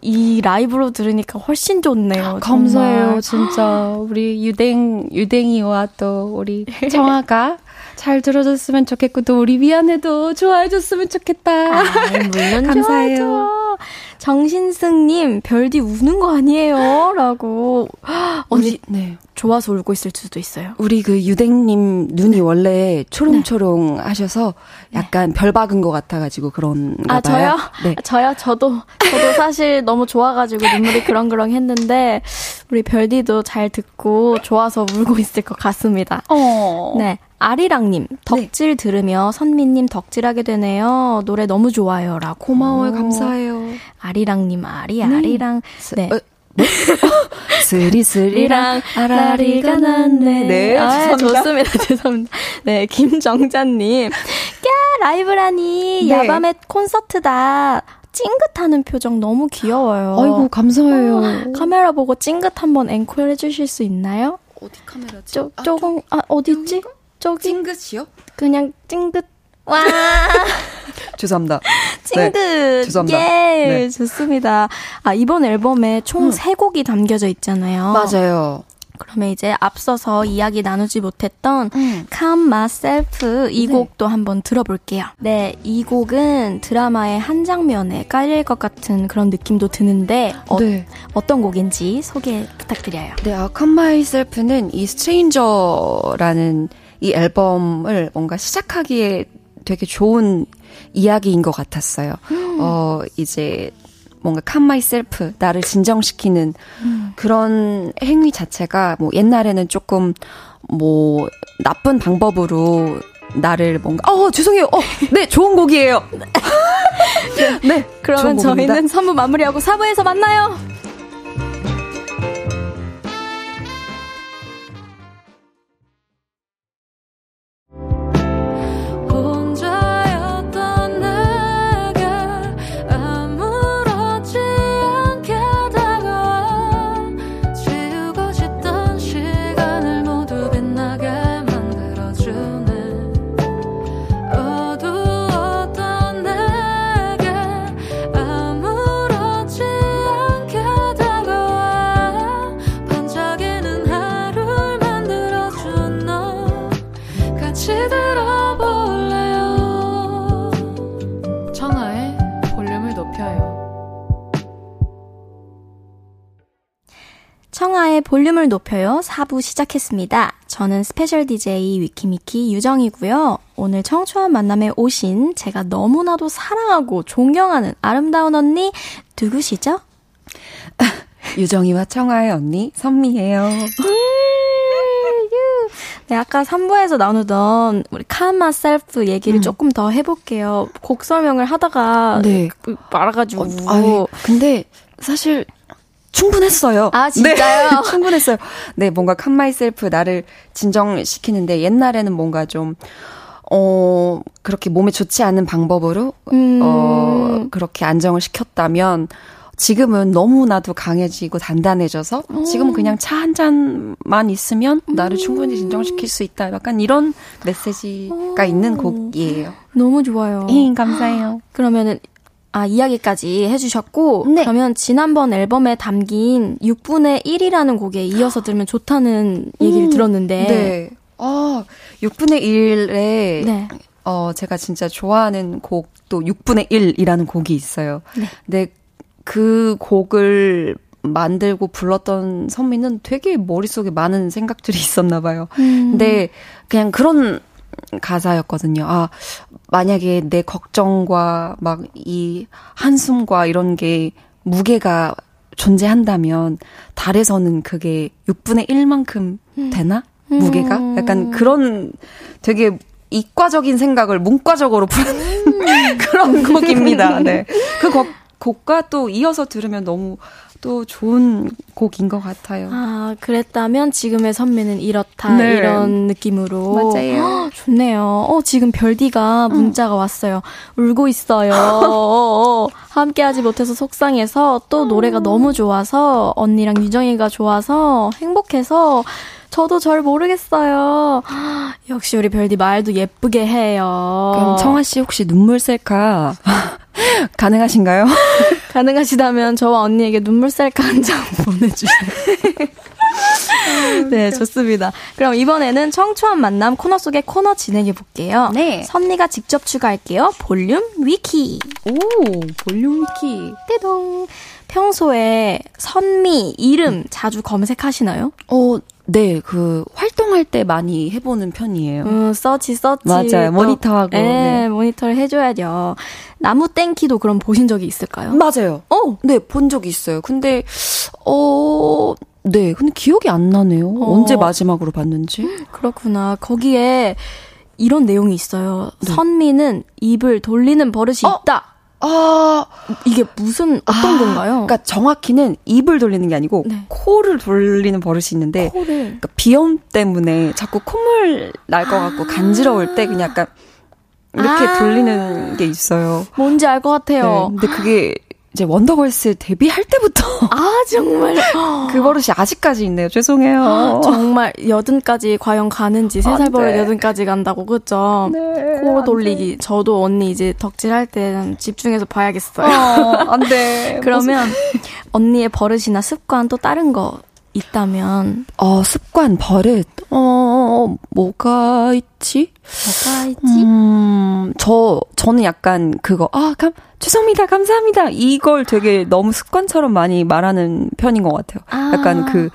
이 라이브로 들으니까 훨씬 좋네요. 감사해요, 정말. 진짜. 우리 유댕, 유댕이와 또 우리 청아가 잘 들어줬으면 좋겠고, 또 우리 미안해도 좋아해줬으면 좋겠다. 아, 물론 감사해요. 정신승님, 별디 우는 거 아니에요? 라고. 언니, 네. 좋아서 울고 있을 수도 있어요. 우리 그 유댕님 눈이 원래 초롱초롱 하셔서 약간 별 박은 것 같아가지고 그런가 아, 봐요. 저요? 네. 아, 저요? 저도, 저도 사실 너무 좋아가지고 눈물이 그렁그렁 했는데, 우리 별디도 잘 듣고 좋아서 울고 있을 것 같습니다. 어. 네. 아리랑님, 덕질 들으며 선미님 덕질하게 되네요. 노래 너무 좋아요. 라고. 고마워요, 감사해요. 아리랑님, 아리, 아리랑. 네. 어, 뭐? 스리스리랑 아라리가 났네. 네, 아, 죄송합니다. 좋습니다. 죄송합니다. 네, 김정자님. 까, 라이브라니. 네. 야밤에 콘서트다. 찡긋하는 표정 너무 귀여워요. 아이고, 감사해요. 카메라 보고 찡긋 한번 앵콜 해주실 수 있나요? 어디 카메라지? 조, 조금, 아, 어디있지? 저기. 찡긋이요? 그냥 찡긋. 와, 죄송합니다. 찡긋. 네, 죄송합니다. 예, 네. 좋습니다. 아, 이번 앨범에 총 세곡이 담겨져 있잖아요. 맞아요. 그러면 이제 앞서서 이야기 나누지 못했던 음. Calm Myself 이 네. 곡도 한번 들어볼게요. 네, 이 곡은 드라마의 한 장면에 깔릴 것 같은 그런 느낌도 드는데 어, 네. 어떤 곡인지 소개 부탁드려요. 네, 아, Come Myself는 이 스트레인저라는 이 앨범을 뭔가 시작하기에 되게 좋은 이야기인 것 같았어요. 어, 이제 뭔가 Come Myself, 나를 진정시키는 그런 행위 자체가 뭐 옛날에는 조금 뭐 나쁜 방법으로 나를 뭔가, 어, 죄송해요. 어, 네, 좋은 곡이에요. 네, 그러면 좋은 곡입니다. 저희는 3부 마무리하고 4부에서 만나요. 볼륨을 높여요. 4부 시작했습니다. 저는 special DJ 위키미키 유정이고요. 오늘 청초한 만남에 오신 제가 너무나도 사랑하고 존경하는 아름다운 언니 누구시죠? 유정이와 청하의 언니, 선미예요. 네, 아까 3부에서 나누던 우리 Calm Myself 얘기를 조금 더 해볼게요. 곡 설명을 하다가 네. 말아가지고. 어, 아니, 근데 사실 충분했어요. 아, 진짜요? 네, 충분했어요. 네, 뭔가 Calm Myself 나를 진정시키는데 옛날에는 뭔가 좀 어, 그렇게 몸에 좋지 않은 방법으로 음. 어, 그렇게 안정을 시켰다면 지금은 너무나도 강해지고 단단해져서 지금은 그냥 차 한 잔만 있으면 나를 충분히 진정시킬 수 있다. 약간 이런 메시지가 있는 곡이에요. 너무 좋아요. 잉, 감사해요. 그러면은 아 이야기까지 해주셨고 네. 그러면 지난번 앨범에 담긴 6분의 1이라는 곡에 이어서 들으면 좋다는 얘기를 들었는데 네. 어, 6분의 1에 네. 어, 제가 진짜 좋아하는 곡도 6분의 1이라는 곡이 있어요. 네. 근데 그 곡을 만들고 불렀던 선미는 되게 머릿속에 많은 생각들이 있었나 봐요. 음. 근데 그냥 그런 가사였거든요. 아, 만약에 내 걱정과 막 이 한숨과 이런 게 무게가 존재한다면 달에서는 그게 6분의 1만큼 되나? 무게가? 음. 약간 그런 되게 이과적인 생각을 문과적으로 푸는 그런 곡입니다. 네. 그 곡, 곡과 또 이어서 들으면 너무 또 좋은 곡인 것 같아요. 아, 그랬다면 지금의 선배는 이렇다. 네. 이런 느낌으로. 맞아요. 헉, 좋네요. 어, 지금 별디가 문자가 왔어요. 울고 있어요. 어, 어. 함께 하지 못해서 속상해서 또 노래가 너무 좋아서 언니랑 유정이가 좋아서 행복해서 저도 절 모르겠어요. 헉, 역시 우리 별디 말도 예쁘게 해요. 그럼 청아 씨 혹시 눈물 셀카 가능하신가요? 가능하시다면 저와 언니에게 눈물 셀카 한 장 보내주세요. 네, 좋습니다. 그럼 이번에는 청초한 만남 코너 속의 코너 진행해 볼게요. 네. 선미가 직접 추가할게요. 볼륨 위키. 오, 볼륨 키. 띵동. 평소에 선미 이름 자주 검색하시나요? 어, 네, 그 활동할 때 많이 해보는 편이에요. 음, 서치 서치. 맞아요. 또, 모니터하고, 네, 네. 모니터를 해줘야죠. 나무땡키도 그럼 보신 적이 있을까요? 맞아요. 어, 네, 본 적이 있어요. 근데, 어, 네, 근데 기억이 안 나네요. 어. 언제 마지막으로 봤는지. 그렇구나. 거기에 이런 내용이 있어요. 선미는 입을 돌리는 버릇이 네. 어? 있다. 아, 이게 무슨 어떤 아, 건가요? 그러니까 정확히는 입을 돌리는 게 아니고 네. 코를 돌리는 버릇이 있는데 코를 그러니까 비염 때문에 자꾸 콧물 날 것 같고 간지러울 때 그냥 약간 이렇게 아. 돌리는 게 있어요. 뭔지 알것 네, 같아요. 근데 그게 이제 원더걸스 데뷔할 때부터 아 정말 그 버릇이 아직까지 있네요. 죄송해요. 정말 여든까지 과연 가는지 세살안 버릇 돼. 여든까지 간다고 그죠? 네, 코안 돌리기. 저도 언니 이제 덕질할 때 집중해서 봐야겠어요. 어, 안 돼. 그러면 언니의 버릇이나 습관 또 다른 거 있다면 어, 습관, 버릇. 어, 뭐가 있지? 뭐가 있지? 음, 저, 저는 약간 그거, 아, 감, 죄송합니다, 감사합니다. 이걸 되게 너무 습관처럼 많이 말하는 편인 것 같아요. 아. 약간 그,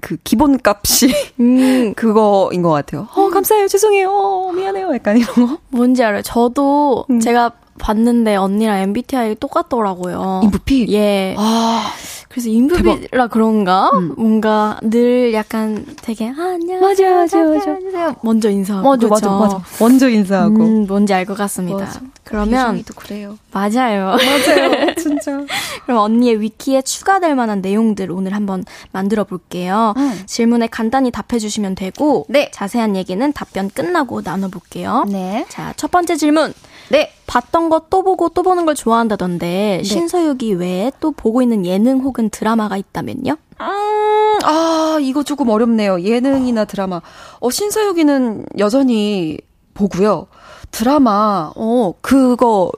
그 기본 값이 음, 그거인 것 같아요. 어, 감사해요, 죄송해요, 어, 미안해요. 약간 이런 거. 뭔지 알아요. 저도 음. 제가 봤는데 언니랑 MBTI 똑같더라고요. 인부피? 예. 아, 그래서 인부비라 그런가? 음. 뭔가 늘 약간 되게 아, 안녕하세요. 맞아, 맞아, 맞아. 안녕하세요. 먼저 인사하고. 맞아, 맞아, 그쵸? 맞아. 먼저 인사하고. 음, 뭔지 알 것 같습니다. 맞아. 그러면 도 그래요. 맞아요. 맞아요, 진짜. 그럼 언니의 위키에 추가될 만한 내용들 오늘 한번 만들어 볼게요. 음. 질문에 간단히 답해 주시면 되고 네. 자세한 얘기는 답변 끝나고 나눠 볼게요. 네. 자, 첫 번째 질문. 네. 봤던 거또 보고 또 보는 걸 좋아한다던데 신서유기 외에 또 보고 있는 예능 혹은 드라마가 있다면요? 음, 아, 이거 조금 어렵네요. 예능이나 드라마. 어, 신서유기는 여전히 보고요. 드라마, 어, 그거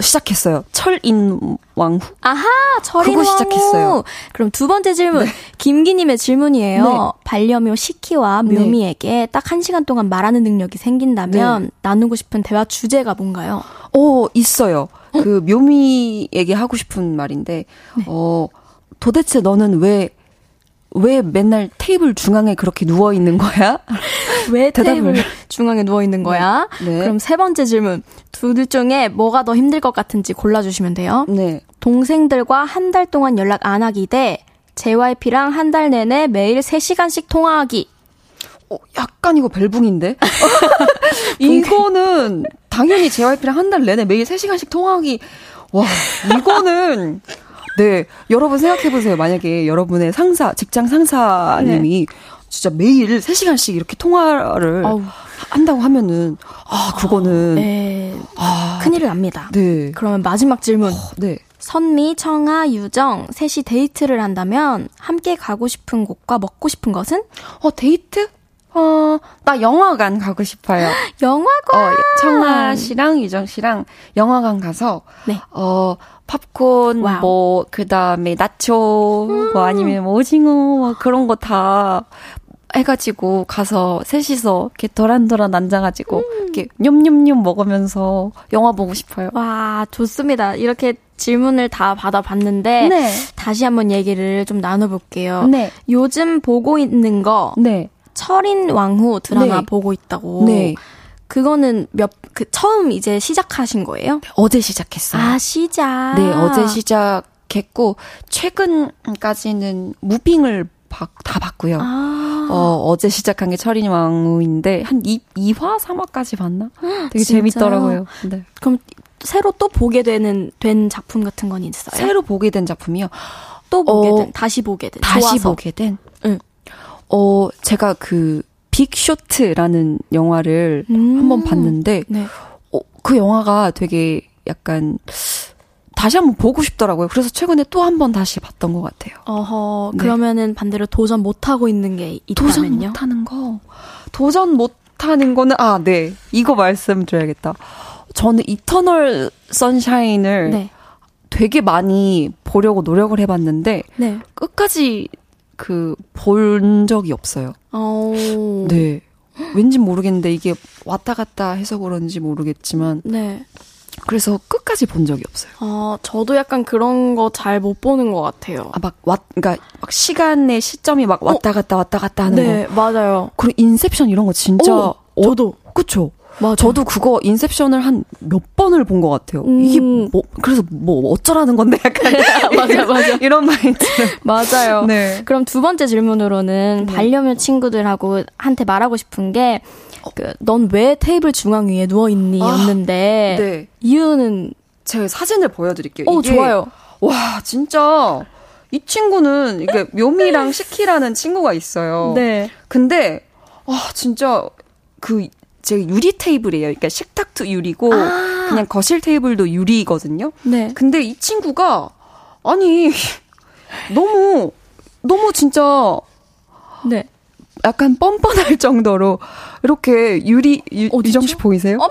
시작했어요. 철인 왕후? 아하, 철인 그거 왕후. 시작했어요. 그럼 두 번째 질문. 김기님의 질문이에요. 네. 반려묘 시키와 네. 묘미에게 딱한 시간 동안 말하는 능력이 생긴다면 네. 나누고 싶은 대화 주제가 뭔가요? 어, 있어요. 그 묘미에게 하고 싶은 말인데, 네. 어, 도대체 너는 왜, 왜 맨날 테이블 중앙에 그렇게 누워 있는 거야? 왜 대답을. 테이블 중앙에 누워 있는 거야? 네. 그럼 세 번째 질문. 둘 중에 뭐가 더 힘들 것 같은지 골라주시면 돼요. 네. 동생들과 한 달 동안 연락 안 하기 대 JYP랑 한 달 내내 매일 3시간씩 통화하기. 어, 약간 이거 벨붕인데? 이거는 당연히 JYP랑 한 달 내내 매일 3시간씩 통화하기. 와, 이거는 네, 여러분 생각해 보세요. 만약에 여러분의 상사, 직장 상사님이 진짜 매일 3시간씩 이렇게 통화를 어우. 한다고 하면은 아, 그거는 네, 아, 큰일을 납니다. 네. 그러면 마지막 질문. 네. 선미, 청하, 유정, 셋이 데이트를 한다면 함께 가고 싶은 곳과 먹고 싶은 것은? 어, 데이트? 어, 나 영화관 가고 싶어요. 영화관! 어, 청하 씨랑 유정 씨랑 영화관 가서 네. 어 팝콘 wow. 뭐 그 다음에 나초 뭐 아니면 뭐 오징어 뭐 그런 거 다 해가지고 가서 셋이서 이렇게 도란도란 앉아가지고 이렇게 뇸뇸뇸 먹으면서 영화 보고 싶어요. 와, 좋습니다. 이렇게 질문을 다 받아봤는데 네. 다시 한번 얘기를 좀 나눠볼게요. 네. 요즘 보고 있는 거 네. 철인 왕후 드라마 네. 보고 있다고. 네. 그거는 몇 그 처음 이제 시작하신 거예요? 어제 시작했어요. 아 시작. 네, 어제 시작했고 최근까지는 무빙을 바- 다 봤고요. 아, 어, 어제 시작한 게 철인 왕후인데 한 2, 2화, 3화까지 봤나? 되게 진짜요? 재밌더라고요. 네. 그럼 새로 또 보게 되는 된 작품 같은 건 있어요? 새로 보게 된 작품이요. 또 보게 어, 된 다시 보게 된 다시 좋아서. 보게 된. 응. 어, 제가 그 빅쇼트라는 영화를 음. 한번 봤는데 네. 어, 그 영화가 되게 약간 다시 한번 보고 싶더라고요. 그래서 최근에 또 한 번 다시 봤던 것 같아요. 어허 네. 그러면은 반대로 도전 못 하고 있는 게 도전 있다면요? 못하는 거. 도전 못 하는 거는 아, 네. 이거 말씀드려야겠다. 저는 이터널 선샤인을 네. 되게 많이 보려고 노력을 해봤는데 네. 끝까지 그 본 적이 없어요. 어. 네. 왠지 모르겠는데 이게 왔다 갔다 해서 그런지 모르겠지만 네. 그래서 끝까지 본 적이 없어요. 어, 저도 약간 그런 거 잘 못 보는 것 같아요. 아, 막, 왔, 그니까, 막 시간의 시점이 막 왔다 갔다 왔다 갔다 하는 거. 네, 맞아요. 그리고 인셉션 이런 거 진짜. 오, 저도. 그쵸. 맞아. 저도 그거 인셉션을 한 몇 번을 본 것 같아요. 음. 이게 뭐, 그래서 뭐 어쩌라는 건데 약간. 맞아, 맞아. 이런 마인드. 맞아요. 네. 그럼 두 번째 질문으로는 반려묘 친구들하고 한테 말하고 싶은 게, 그, 넌 왜 테이블 중앙 위에 누워 있니? 아, 였는데, 네. 이유는, 제가 사진을 보여드릴게요. 어, 이게 좋아요. 와, 진짜. 이 친구는, 이게 묘미랑 시키라는 친구가 있어요. 네. 근데, 아, 진짜, 그, 제 유리 테이블이에요. 그러니까 식탁도 유리고, 아. 그냥 거실 테이블도 유리거든요. 네. 근데 이 친구가, 아니, 너무, 너무 진짜, 네. 약간 뻔뻔할 정도로, 이렇게 유리, 유? 유정 씨 보이세요? 어머!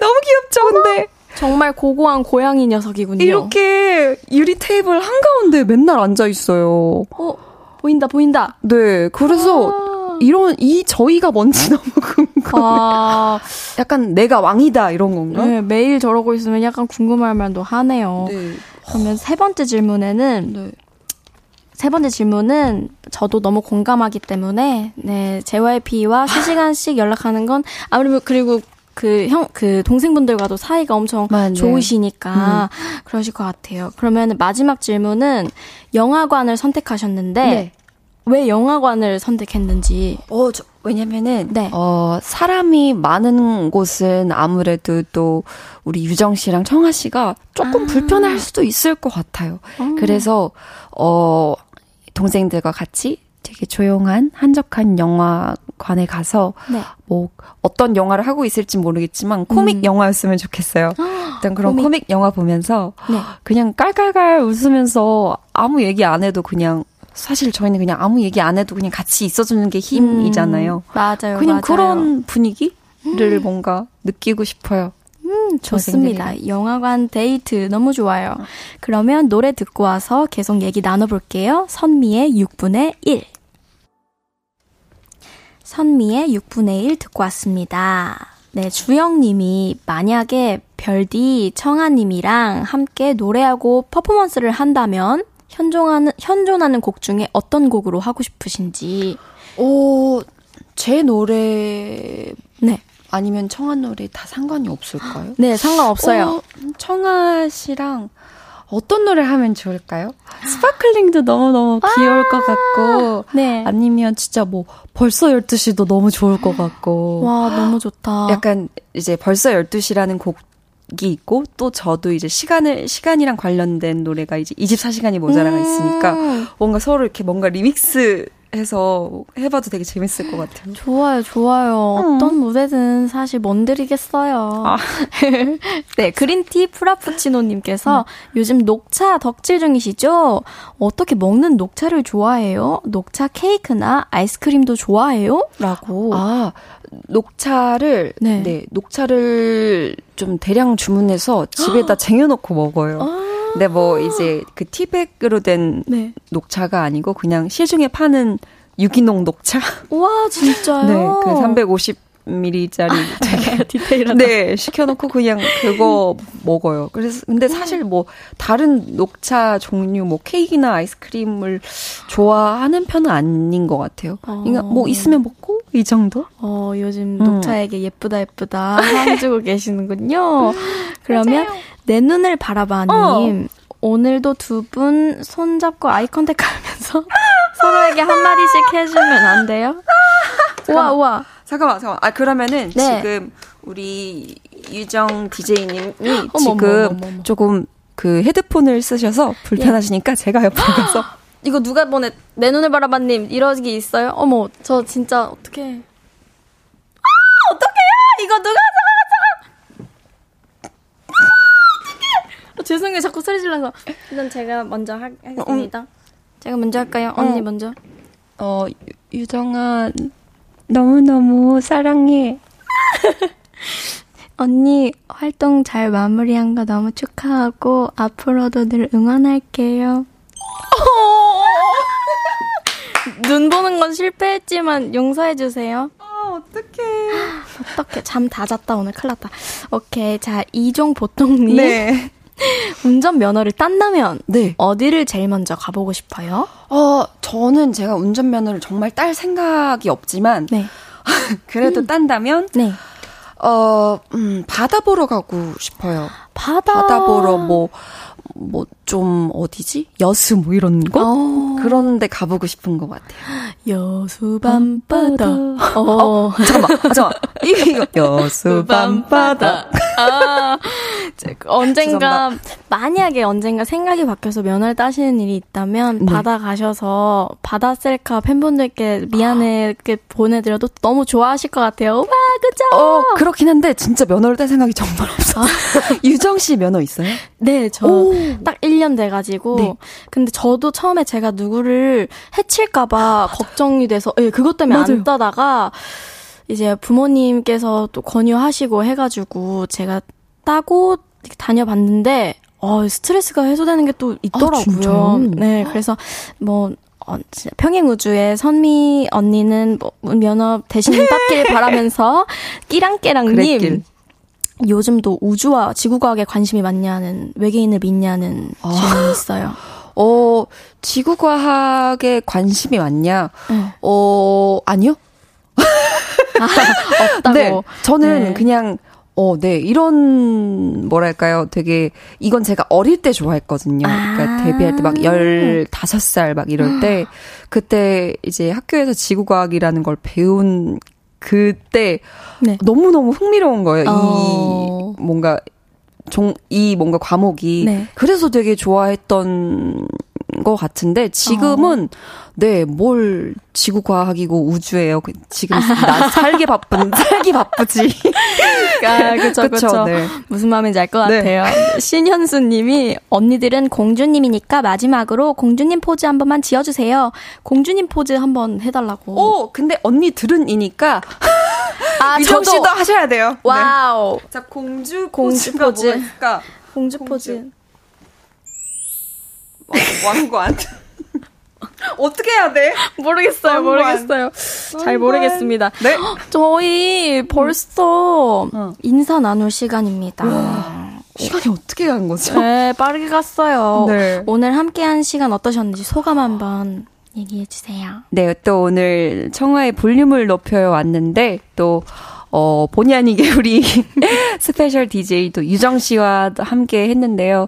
너무 귀엽죠, 근데? 정말 고고한 고양이 녀석이군요. 이렇게 유리 테이블 한가운데 맨날 앉아 있어요. 어, 보인다, 보인다. 네, 그래서 아. 이런 이 저희가 뭔지 너무 궁금해. 아, 약간 내가 왕이다 이런 건가? 네, 매일 저러고 있으면 약간 궁금할 만도 하네요. 네. 그러면 세 번째 질문에는 네. 세 번째 질문은 저도 너무 공감하기 때문에 네 JYP와 실시간씩 연락하는 건 아무래도 그리고 그 형 그 동생분들과도 사이가 엄청 맞네. 좋으시니까 그러실 것 같아요. 그러면 마지막 질문은 영화관을 선택하셨는데 네. 왜 영화관을 선택했는지 어, 저, 왜냐면은, 네. 어, 사람이 많은 곳은 아무래도 또 우리 유정 씨랑 청아 씨가 조금 아. 불편할 수도 있을 것 같아요. 그래서, 어, 동생들과 같이 되게 조용한, 한적한 영화관에 가서, 네. 뭐, 어떤 영화를 하고 있을지 모르겠지만, 코믹 음. 영화였으면 좋겠어요. 일단 그런 코믹. 코믹. 영화 보면서, 네. 그냥 깔깔깔 웃으면서 아무 얘기 안 해도 그냥, 사실 저희는 그냥 아무 얘기 안 해도 그냥 같이 있어주는 게 힘이잖아요. 음, 맞아요. 그냥 맞아요. 그런 분위기를 뭔가 느끼고 싶어요. 음, 좋습니다. 영화관 데이트 너무 좋아요. 그러면 노래 듣고 와서 계속 얘기 나눠볼게요. 선미의 6분의 1. 선미의 6분의 1 듣고 왔습니다. 네, 주영님이 만약에 별디 청아님이랑 함께 노래하고 퍼포먼스를 한다면 현존하는, 현존하는 곡 중에 어떤 곡으로 하고 싶으신지. 오, 제 노래 네. 아니면 청하 노래 다 상관이 없을까요? 네, 상관없어요. 어, 청하 씨랑 어떤 노래 하면 좋을까요? Sparkling도 너무너무 귀여울 것 같고 네. 아니면 진짜 뭐 벌써 12시도 너무 좋을 것 같고 와, 너무 좋다. 약간 이제 벌써 12시라는 곡이 있고 또 저도 이제 시간을 시간이랑 관련된 노래가 이제 24시간이 모자라가 있으니까 음. 뭔가 서로 이렇게 뭔가 리믹스 해서 해봐도 되게 재밌을 것 같아요. 좋아요, 좋아요. 어떤 무대든 사실 뭔 드리겠어요. 아. 네, 그린티 프라푸치노님께서 요즘 녹차 덕질 중이시죠? 어떻게 먹는 녹차를 좋아해요? 녹차 케이크나 아이스크림도 좋아해요? 라고. 아 녹차를 네. 네. 녹차를 좀 대량 주문해서 집에다 쟁여놓고 먹어요. 근데 뭐 이제 그 티백으로 된 네. 녹차가 아니고 그냥 시중에 파는 유기농 녹차. 와, 진짜요? 네, 그 350ml짜리 되게 디테일하다. 네, 시켜놓고 그냥 그거 먹어요. 그래서 근데 사실 뭐 다른 녹차 종류 뭐 케이크나 아이스크림을 좋아하는 편은 아닌 것 같아요. 그러니까 뭐 있으면 먹고 이 정도? 어, 요즘 녹차에게 예쁘다 예쁘다 상 주고 계시는군요. 그러면 내 눈을 바라봐님 오늘도 두 분 손잡고 아이 컨택 하면서 서로에게 한 마디씩 해주면 안 돼요? 우와, 우와. 잠깐만, 잠깐만. 아, 그러면은 네. 지금 우리 유정 DJ님이 지금 어머, 어머. 조금 그 헤드폰을 쓰셔서 불편하시니까 제가 옆에 가서 이거 누가 보내, 내 눈을 바라봐님 이러기 있어요? 어머, 저 진짜, 어떡해. 아, 어떡해요! 이거 누가! 아, 어떡해! 죄송해요, 자꾸 소리 질러서. 일단 제가 먼저 하, 하겠습니다. 제가 먼저 할까요? 언니 먼저. 어, 유- 유정아, 너무너무 사랑해. 언니 활동 잘 마무리한 거 너무 축하하고 앞으로도 늘 응원할게요. 눈 보는 건 실패했지만 용서해 주세요. 아, 어떡해. 어떻게 잠다 잤다 오늘 큰일 났다. 오케이 자 이종 보통님 네. 운전 면허를 딴다면 네. 어디를 제일 먼저 가보고 싶어요? 어, 저는 제가 운전면허를 정말 딸 생각이 없지만, 네. 그래도 딴다면, 네. 어, 음, 바다 보러 가고 싶어요. 바다. 바다 보러 뭐, 뭐, 좀, 어디지? 여수 뭐 이런 곳? 어. 그런 데 가보고 싶은 것 같아요. 여수 밤바다. 어. 잠깐만, 아, 잠깐만. 이거, 여수 밤바다. 아, 제- 언젠가 만약에 언젠가 생각이 바뀌어서 면허를 따시는 일이 있다면 네. 바다 가셔서 바다 셀카 팬분들께 미안해 게 보내드려도 너무 좋아하실 것 같아요. 와 그죠? 어, 그렇긴 한데, 진짜 면허를 딸 생각이 정말 없어. 유정 씨 면허 있어요? 네, 저 딱 1년 돼 가지고. 네. 근데 저도 처음에 제가 누구를 해칠까봐 걱정이 돼서, 예, 그것 때문에 맞아요. 안 따다가, 이제 부모님께서 또 권유하시고 해 가지고, 제가 따고 다녀봤는데, 어, 스트레스가 해소되는 게 또 있더라고요. 진짜요? 네, 그래서 뭐, 어, 진짜 평행 우주의 선미 언니는 뭐 면허 대신 땄길 바라면서, 끼랑깨랑님. 요즘도 우주와 지구과학에 관심이 많냐는 외계인을 믿냐는 아. 질문이 있어요. 어, 지구과학에 관심이 많냐? 네. 어, 아니요? 없다고. 네. 저는 네. 그냥, 어, 네. 이런, 뭐랄까요. 되게, 이건 제가 어릴 때 좋아했거든요. 그러니까 아. 데뷔할 때 막 15살 막 이럴 때, 그때 이제 학교에서 지구과학이라는 걸 배운 그때 네. 너무너무 흥미로운 거예요. 어. 이 뭔가 종, 이 뭔가 과목이. 네. 그래서 되게 좋아했던 것 같은데, 지금은, 네, 뭘 지구과학이고 우주예요. 그- 지금 나 살기 바쁜, 살기 바쁘지. 아, 그쵸, 그쵸, 그쵸. 네. 무슨 마음인지 알것 네. 같아요. 신현수 님이, 언니들은 공주님이니까 마지막으로 공주님 포즈 한 번만 지어주세요. 공주님 포즈 한 번 해달라고. 오, 근데 언니 들은 이니까, 아, 유정 씨도 하셔야 돼요. 네. Wow. 자, 공주, 공주 포즈. 공주. 포즈. 왕관. 어떻게 해야 돼? 모르겠어요, 왕관. 모르겠어요. 잘 모르겠습니다. 네. 저희 벌써 어. 인사 나눌 시간입니다. 시간이 어떻게 간 거죠? 네, 빠르게 갔어요. 네. 오늘 함께한 시간 어떠셨는지 소감 한번 얘기해 주세요. 네, 또 오늘 청하의 볼륨을 높여요 왔는데, 또, 어, 본의 아니게 우리 special DJ 또 유정 씨와 함께 했는데요.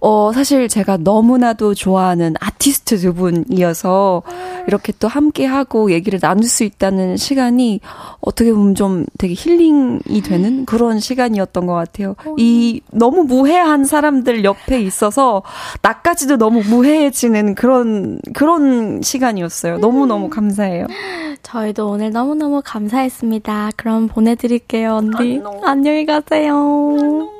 어, 사실 제가 너무나도 좋아하는 아티스트 두 분이어서 이렇게 또 함께 하고 얘기를 나눌 수 있다는 시간이 어떻게 보면 좀 되게 힐링이 되는 그런 시간이었던 것 같아요. 이 너무 무해한 사람들 옆에 있어서 나까지도 너무 무해해지는 그런, 그런 시간이었어요. 너무너무 감사해요. 저희도 오늘 너무너무 감사했습니다. 그럼 보내드릴게요, 언니. 안녕히 가세요.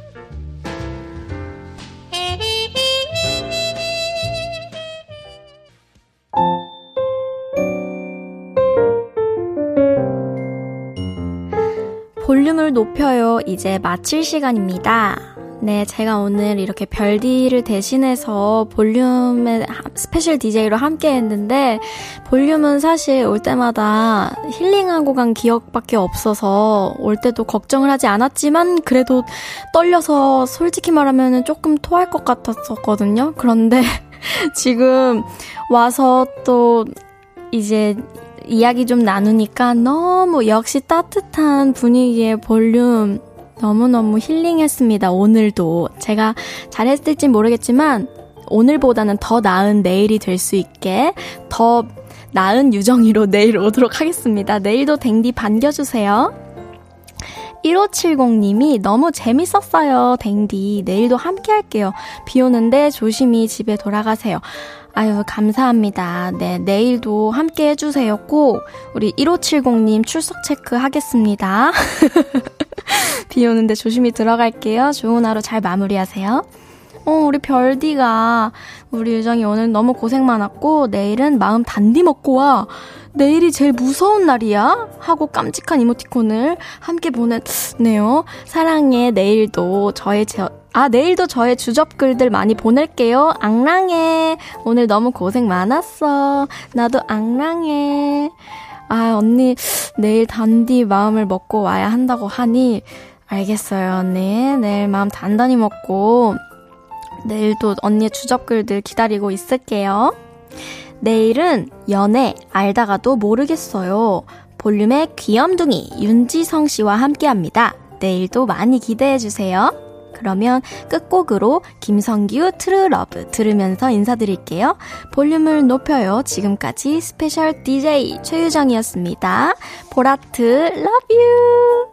볼륨을 높여요. 이제 마칠 시간입니다. 네, 제가 오늘 이렇게 별디를 대신해서 볼륨의 special DJ로 함께 했는데, 볼륨은 사실 올 때마다 힐링하고 간 기억밖에 없어서, 올 때도 걱정을 하지 않았지만, 그래도 떨려서 솔직히 말하면 조금 토할 것 같았었거든요. 그런데 지금 와서 또 이제 이야기 좀 나누니까 너무 역시 따뜻한 분위기의 볼륨 너무너무 힐링했습니다. 오늘도. 제가 잘했을지 모르겠지만 오늘보다는 더 나은 내일이 될 수 있게 더 나은 유정이로 내일 오도록 하겠습니다. 내일도 댕디 반겨주세요. 1570님이 너무 재밌었어요, 댕디. 내일도 함께 할게요. 비 오는데 조심히 집에 돌아가세요. 아유, 감사합니다. 네, 내일도 함께 해주세요. 꼭 우리 1570님 출석 체크 하겠습니다. 비 오는데 조심히 들어갈게요. 좋은 하루 잘 마무리하세요. 어, 우리 별디가, 우리 유정이 오늘 너무 고생 많았고, 내일은 마음 단디 먹고 와. 내일이 제일 무서운 날이야? 하고 깜찍한 이모티콘을 함께 보냈네요. 사랑해, 내일도 저의 제, 아, 내일도 저의 주접글들 많이 보낼게요. 앙랑해. 오늘 너무 고생 많았어. 나도 앙랑해. 아, 언니, 내일 단디 마음을 먹고 와야 한다고 하니, 알겠어요, 언니. 내일 마음 단단히 먹고, 내일도 언니의 주접글들 기다리고 있을게요. 내일은 연애 알다가도 모르겠어요. 볼륨의 귀염둥이 윤지성 씨와 함께 합니다. 내일도 많이 기대해 주세요. 그러면 끝곡으로 김성규 True Love 들으면서 인사드릴게요. 볼륨을 높여요. 지금까지 special DJ 최유정이었습니다. 보라트, love you!